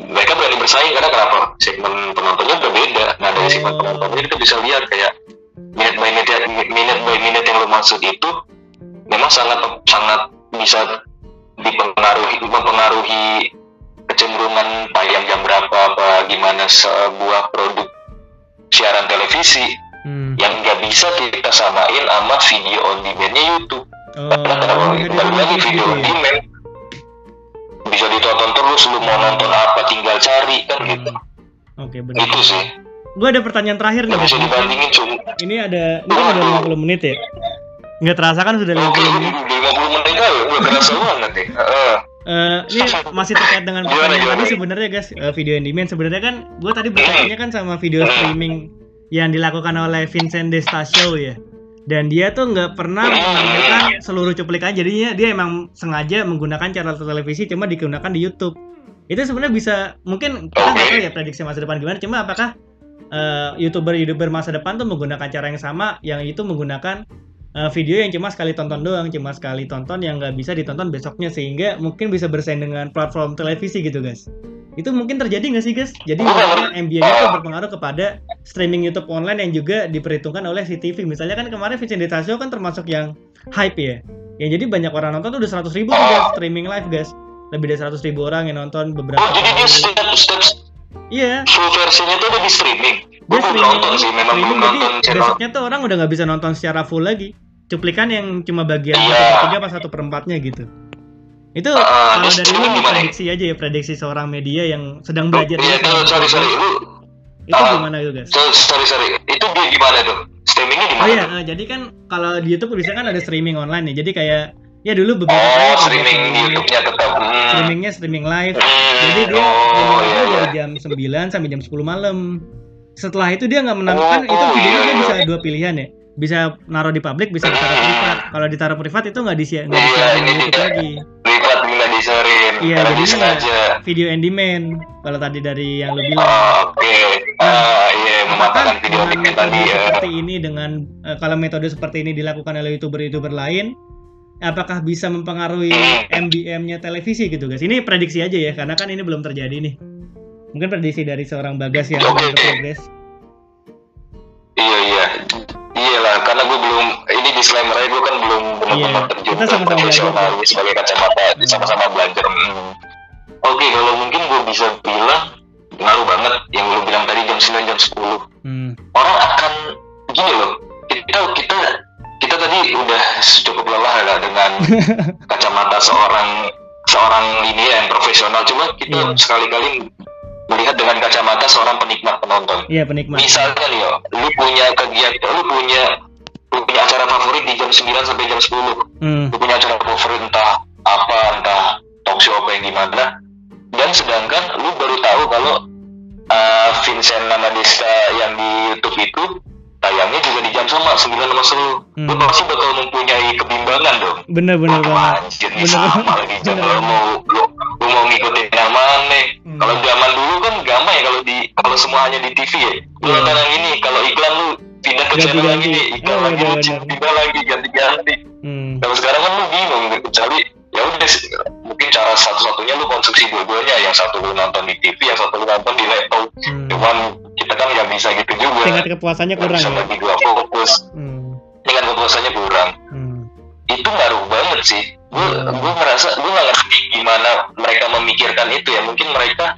Speaker 2: Mereka berani bersaing karena kenapa? Segmen penontonnya berbeda. Nah, dari segmen
Speaker 1: Oh.
Speaker 2: penontonnya kita bisa lihat kayak minute by minute, minute by minute yang lo maksud itu memang sangat sangat bisa dipengaruhi mempengaruhi kecenderungan tayang jam berapa apa gimana sebuah produk siaran televisi
Speaker 1: Hmm.
Speaker 2: yang nggak bisa kita samain sama video on demandnya YouTube
Speaker 1: Oh,
Speaker 2: karena
Speaker 1: nggak
Speaker 2: kembali lagi video
Speaker 1: gitu
Speaker 2: on
Speaker 1: ya.
Speaker 2: demand bisa ditonton terus lu mau nonton apa tinggal cari kan gitu
Speaker 1: Hmm. Oke, benar.
Speaker 2: itu sih
Speaker 1: Gue ada pertanyaan terakhir nih.
Speaker 2: bisa dibandingin cuma
Speaker 1: Ini ada ini kan udah 50 menit ya. Nggak terasa kan sudah 50
Speaker 2: Oke,
Speaker 1: menit.
Speaker 2: 50 menit? aja, udah kerasa banget nih.
Speaker 1: Eh, ini masih terkait dengan pertanyaan tadi sebenarnya guys eh, video on demand. Sebenarnya kan gue tadi bertanya kan sama video streaming yang dilakukan oleh Vincent Destasio ya. Dan dia tuh nggak pernah menampilkan seluruh cuplikan. Jadinya dia emang sengaja menggunakan channel televisi cuma digunakan di YouTube. Itu sebenarnya bisa mungkin kita nggak tahu ya prediksi masa depan gimana cuma apakah eh, youtuber youtuber masa depan tuh menggunakan cara yang sama yang itu menggunakan eh, video yang cuma sekali tonton doang cuma sekali tonton yang nggak bisa ditonton besoknya sehingga mungkin bisa bersaing dengan platform televisi gitu guys. Itu mungkin terjadi nggak sih guys? Jadi MBA itu berpengaruh kepada streaming YouTube online yang juga diperhitungkan oleh CTV misalnya kan kemarin Vincent Detasio kan termasuk yang hype ya. Yang jadi banyak orang nonton tuh udah 100 ribu tuh guys streaming live guys. Lebih dari 100 ribu orang yang nonton beberapa
Speaker 2: Oh,
Speaker 1: kali. Iya
Speaker 2: full versinya tuh udah di streaming. Gue belum
Speaker 1: streaming,
Speaker 2: nonton sih, memang
Speaker 1: streaming
Speaker 2: belum
Speaker 1: jadi
Speaker 2: nonton
Speaker 1: besoknya tuh orang udah nggak bisa nonton secara full lagi cuplikan yang cuma bagian
Speaker 2: Iya.
Speaker 1: satu per tiga pas satu perempatnya gitu itu
Speaker 2: Ah,
Speaker 1: kalau dari lu
Speaker 2: gimana
Speaker 1: prediksi aja ya prediksi seorang media yang sedang
Speaker 2: Lu-
Speaker 1: belajar
Speaker 2: Iya, tuh, sorry sorry, lu
Speaker 1: itu
Speaker 2: Ah.
Speaker 1: gimana itu guys
Speaker 2: so- sorry sorry, itu dia gimana tuh? Streamingnya di
Speaker 1: oh iya
Speaker 2: tuh?
Speaker 1: eh, jadi kan kalau di YouTube bisa kan ada streaming online ya jadi kayak ya dulu beberapa
Speaker 2: Oh,
Speaker 1: kali
Speaker 2: streaming di YouTube-nya tetap. Hmm.
Speaker 1: streamingnya streaming live
Speaker 2: Hmm,
Speaker 1: jadi dia
Speaker 2: oh,
Speaker 1: streaming
Speaker 2: iya,
Speaker 1: itu
Speaker 2: iya.
Speaker 1: dari jam 9 sampai jam 10 malam setelah itu dia nggak menampilkan
Speaker 2: Oh,
Speaker 1: itu videonya
Speaker 2: iya,
Speaker 1: dia
Speaker 2: iya.
Speaker 1: bisa dua pilihan ya bisa naruh di publik bisa ditaruh
Speaker 2: Hmm.
Speaker 1: privat kalau ditaruh privat itu nggak disiar nggak
Speaker 2: Iya,
Speaker 1: disiarin di YouTube lagi
Speaker 2: Privat nggak diserin,
Speaker 1: Iya, jadi
Speaker 2: disengaja.
Speaker 1: video on demand kalau tadi dari yang lu bilang
Speaker 2: Oh, Oke, ah iya mematahkan
Speaker 1: apakah
Speaker 2: video
Speaker 1: dengan
Speaker 2: bikin
Speaker 1: metode
Speaker 2: tadi ya.
Speaker 1: seperti ini dengan eh, kalau metode seperti ini dilakukan oleh youtuber-youtuber lain apakah bisa mempengaruhi MBM-nya televisi gitu guys ini prediksi aja ya karena kan ini belum terjadi nih mungkin prediksi dari seorang bagas yang sedang
Speaker 2: oke.
Speaker 1: berprogres
Speaker 2: Iya iya, iyalah karena gue belum ini disclaimer aja gue kan belum benar-benar
Speaker 1: Iya,
Speaker 2: terjun
Speaker 1: kita sama-sama belajar.
Speaker 2: sebagai kacamata, sama-sama belajar. Hmm. Oke, kalau mungkin gue bisa bilang ngaruh banget yang lu bilang tadi jam 9 jam 10
Speaker 1: hmm.
Speaker 2: orang akan gini loh kita kita kita tadi udah cukup lelah ya dengan (laughs) kacamata seorang seorang ini ya, yang profesional. Cuma kita
Speaker 1: Iya.
Speaker 2: sekali-kali melihat dengan kacamata seorang penikmat penonton.
Speaker 1: Iya penikmat.
Speaker 2: Misalnya nih lu punya kegiatan lu punya lu punya acara favorit di jam 9 sampai jam 10
Speaker 1: hmm.
Speaker 2: lu punya acara favorit entah apa entah talk show apa yang gimana. Dan sedangkan lu baru tahu kalau uh, Vincent Namadesta yang di YouTube itu tayangnya juga di jam sama 9 sama 10 lu
Speaker 1: Hmm.
Speaker 2: pasti bakal mempunyai kebimbangan dong
Speaker 1: bener-bener
Speaker 2: Wah,
Speaker 1: banget
Speaker 2: anjir nih
Speaker 1: Bener.
Speaker 2: sama lagi jam
Speaker 1: Bener.
Speaker 2: lu mau lu, lu mau ngikutin yang mana
Speaker 1: Hmm.
Speaker 2: kalau zaman dulu kan gampang ya kalau di kalau semua hanya di TV ya lu
Speaker 1: Iya.
Speaker 2: nonton yang ini kalau iklan lu pindah ke channel yang
Speaker 1: Ganti-ganti.
Speaker 2: ini iklan
Speaker 1: Oh,
Speaker 2: lagi lu
Speaker 1: bener-bener.
Speaker 2: pindah lagi ganti-ganti
Speaker 1: hmm.
Speaker 2: kalau sekarang kan lu bingung gitu. kecuali ya udah mungkin cara satu-satunya lu konsumsi dua-duanya yang satu lu nonton di TV yang satu lu nonton di laptop
Speaker 1: Hmm.
Speaker 2: cuman nggak bisa gitu juga.
Speaker 1: Tingkat kepuasannya kurang
Speaker 2: bisa
Speaker 1: ya?
Speaker 2: bagi dua fokus.
Speaker 1: Hmm.
Speaker 2: tingkat kepuasannya kurang.
Speaker 1: Hmm.
Speaker 2: itu ngaruh banget sih. Gue
Speaker 1: Hmm.
Speaker 2: gue ngerasa gue nggak ngerti gimana mereka memikirkan itu ya. Mungkin mereka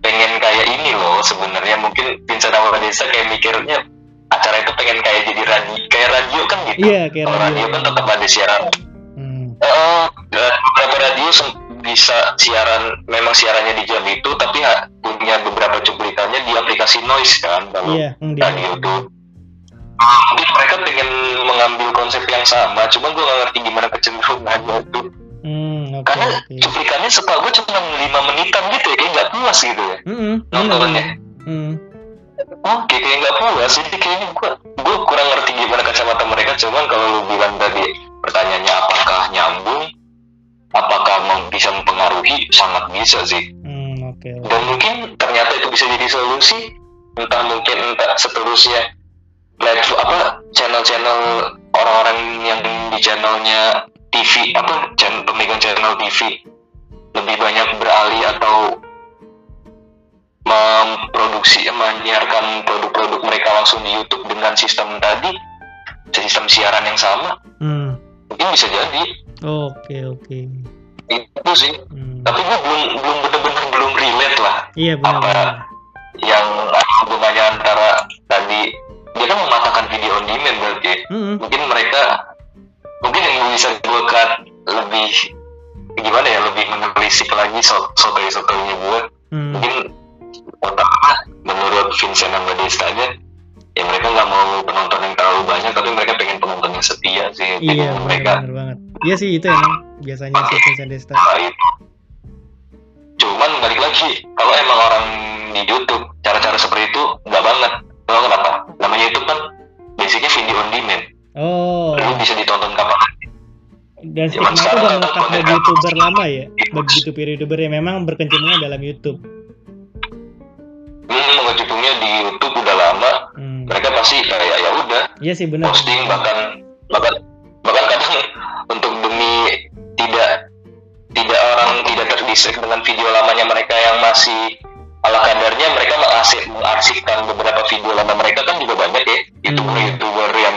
Speaker 2: pengen kayak ini loh sebenarnya. Mungkin Vincent Desa kayak mikirnya acara itu pengen kayak jadi radio kayak radio kan gitu.
Speaker 1: Iya kayak
Speaker 2: radio.
Speaker 1: radio
Speaker 2: kan tetap ada siaran.
Speaker 1: Hmm.
Speaker 2: Dan beberapa radio bisa siaran memang siarannya di jam itu tapi ha- punya beberapa cuplikannya di aplikasi noise kan kalau
Speaker 1: iya hmm, di-
Speaker 2: radio tuh. mungkin mereka pengen mengambil konsep yang sama cuma gue gak ngerti gimana kecenderungannya tuh.
Speaker 1: Hmm, oke
Speaker 2: karena
Speaker 1: oke.
Speaker 2: cuplikannya setahu gue cuma lima menitan gitu ya kayak nggak puas gitu ya.
Speaker 1: Hmm, bener,
Speaker 2: nontonnya.
Speaker 1: bener. Hmm.
Speaker 2: oke kayak nggak puas jadi kayaknya gue gue kurang ngerti gimana kacamata mereka cuman kalau lu bilang tadi pertanyaannya apakah nyambung apakah bisa mempengaruhi? Sangat bisa sih.
Speaker 1: Hmm, oke.
Speaker 2: dan mungkin ternyata itu bisa jadi solusi. Entah mungkin entah seterusnya. Platform apa channel-channel orang-orang yang di channelnya TV apa channel pemegang channel TV lebih banyak beralih atau memproduksi menyiarkan produk-produk mereka langsung di YouTube dengan sistem tadi sistem siaran yang sama.
Speaker 1: Hmm.
Speaker 2: mungkin bisa jadi
Speaker 1: Oke oke.
Speaker 2: itu sih
Speaker 1: Hmm.
Speaker 2: tapi gue belum belum bener-bener belum relate lah
Speaker 1: Iya benar.
Speaker 2: apa
Speaker 1: benar.
Speaker 2: yang hubungannya antara tadi dia kan mematahkan video on demand berarti
Speaker 1: Hmm.
Speaker 2: mungkin mereka mungkin yang bisa gue cut lebih gimana ya lebih menelisik lagi so sotoy sotoynya gue
Speaker 1: Hmm.
Speaker 2: mungkin pertama menurut Vincent sama Destanya ya mereka nggak mau penonton yang terlalu banyak tapi mereka pengen penonton yang setia sih
Speaker 1: iya bener,
Speaker 2: mereka
Speaker 1: bener banget iya sih itu emang biasanya si Vincent Desta
Speaker 2: baik cuman balik lagi kalau emang orang di YouTube cara-cara seperti itu nggak banget. Tahu kenapa? Namanya YouTube kan basicnya video on demand.
Speaker 1: Oh.
Speaker 2: Lu bisa ditonton kapan
Speaker 1: dan stigma itu udah melekat bagi youtuber lama ya? Bagi youtuber-youtuber yang memang berkecimpungnya dalam YouTube.
Speaker 2: Hmm, mengejutungnya di YouTube udah lama.
Speaker 1: Hmm.
Speaker 2: mereka pasti kayak ya udah
Speaker 1: iya sih benar.
Speaker 2: posting bahkan bahkan terdistract dengan video lamanya mereka yang masih ala kadarnya mereka mengarsip mengarsipkan beberapa video lama mereka kan juga banyak ya youtuber
Speaker 1: Hmm.
Speaker 2: youtuber yang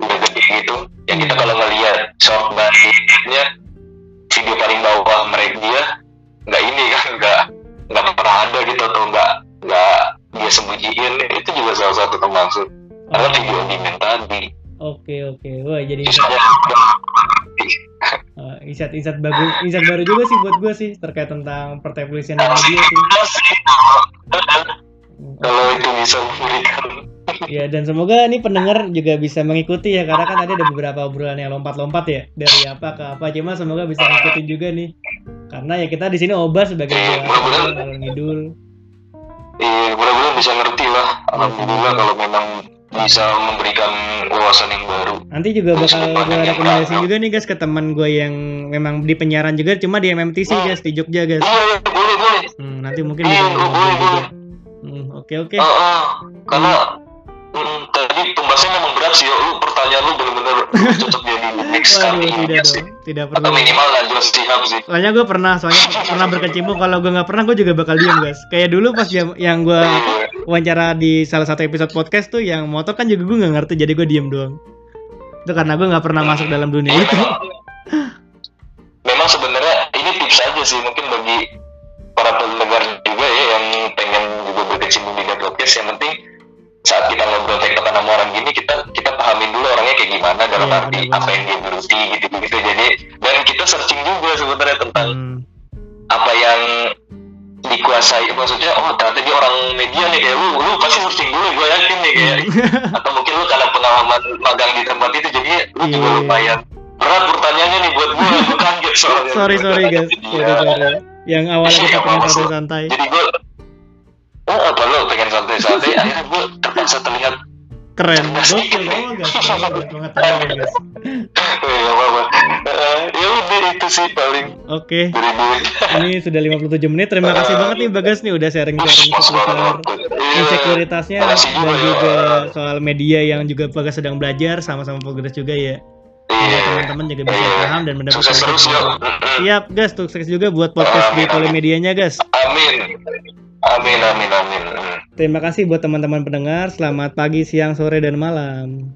Speaker 2: udah gede gitu. Yang kita kalau ngelihat short nya video paling bawah mereka dia nggak ini kan nggak nggak pernah ada gitu atau nggak nggak dia sembunyiin itu juga salah satu termasuk. Karena video on demand tadi
Speaker 1: oke oke. Wah jadi
Speaker 2: bisa
Speaker 1: uh, insight insight bagus insight baru juga sih buat gue sih terkait tentang pertelevisian dan media sih.
Speaker 2: Kalau itu bisa memberikan. (laughs)
Speaker 1: Ya dan semoga nih pendengar juga bisa mengikuti ya karena kan tadi ada beberapa obrolan yang lompat-lompat ya dari apa ke apa. Cuma semoga bisa ngikutin juga nih. Karena ya kita di sini obas sebagai
Speaker 2: Eh,
Speaker 1: buah
Speaker 2: mudah-mudahan.
Speaker 1: ngalor ngidul.
Speaker 2: Iya, mudah-mudahan bisa ngerti lah. Alhamdulillah kalau memang bisa memberikan wawasan yang baru.
Speaker 1: nanti juga bakal gue rekomendasi juga nih guys ke teman gue yang memang di penyiaran juga cuma di MMTC guys di Jogja guys
Speaker 2: iya, boleh, boleh.
Speaker 1: Hmm, nanti mungkin
Speaker 2: Iya,
Speaker 1: bisa
Speaker 2: boleh, boleh.
Speaker 1: Hmm, oke oke
Speaker 2: Ah, ah. karena mm, tadi pembahasannya memang berat sih. Lu pertanyaan lu bener-bener (laughs) cocok jadi
Speaker 1: waduh
Speaker 2: kali
Speaker 1: tidak
Speaker 2: ini sih.
Speaker 1: dong tidak
Speaker 2: Atau
Speaker 1: perlu
Speaker 2: minimal Najwa Shihab sih.
Speaker 1: soalnya gue pernah soalnya pernah berkecimpung kalau gue nggak pernah gue juga bakal diem guys kayak dulu pas jam yang gue. Wawancara di salah satu episode podcast tuh yang motor kan juga gue nggak ngerti jadi gue diem doang. Itu karena gue nggak pernah masuk dalam dunia itu. (laughs)
Speaker 2: Memang, sebenarnya ini tips aja sih mungkin bagi para pendengar juga ya yang pengen juga berkecimpung di podcast yang penting saat kita ngobrol tektokan sama orang gini kita kita pahamin dulu orangnya kayak gimana dalam
Speaker 1: Iya,
Speaker 2: arti
Speaker 1: benar-benar.
Speaker 2: apa yang dia geluti gitu gitu jadi dan kita searching juga sebenarnya tentang
Speaker 1: Hmm,
Speaker 2: apa yang dikuasai. Maksudnya oh ternyata dia orang media nih kayak lu lu pasti searching dulu gue yakin nih kayak. (laughs) Atau mungkin lu karena pengalaman magang di tempat itu jadi lu juga
Speaker 1: Iya.
Speaker 2: lumayan berat pertanyaannya nih buat gue gue kaget soalnya.
Speaker 1: Sorry sorry guys.
Speaker 2: Iya.
Speaker 1: sorry sorry. Yang awalnya kita
Speaker 2: Iya,
Speaker 1: pengen
Speaker 2: maksud-
Speaker 1: santai-santai.
Speaker 2: jadi gue oh apa lo pengen santai-santai? Akhirnya gue terpaksa terlihat
Speaker 1: keren gokil banget guys guys
Speaker 2: eh apa-apa Eh, ya udah itu sih paling
Speaker 1: oke ini sudah 57 menit terima kasih banget nih Bagas nih udah sharing sharing seputar.
Speaker 2: Iya.
Speaker 1: insekuritasnya dan
Speaker 2: juga ya.
Speaker 1: juga soal media yang juga Bagas sedang belajar sama-sama progres juga ya Semoga
Speaker 2: Iya.
Speaker 1: teman-teman juga bisa
Speaker 2: Iya.
Speaker 1: paham dan mendapatkan
Speaker 2: yuk.
Speaker 1: Siap, guys. Sukses juga buat podcast di. Polimedianya, guys.
Speaker 2: Amin. Amin, amin, amin.
Speaker 1: Terima kasih buat teman-teman pendengar. Selamat pagi, siang, sore, dan malam.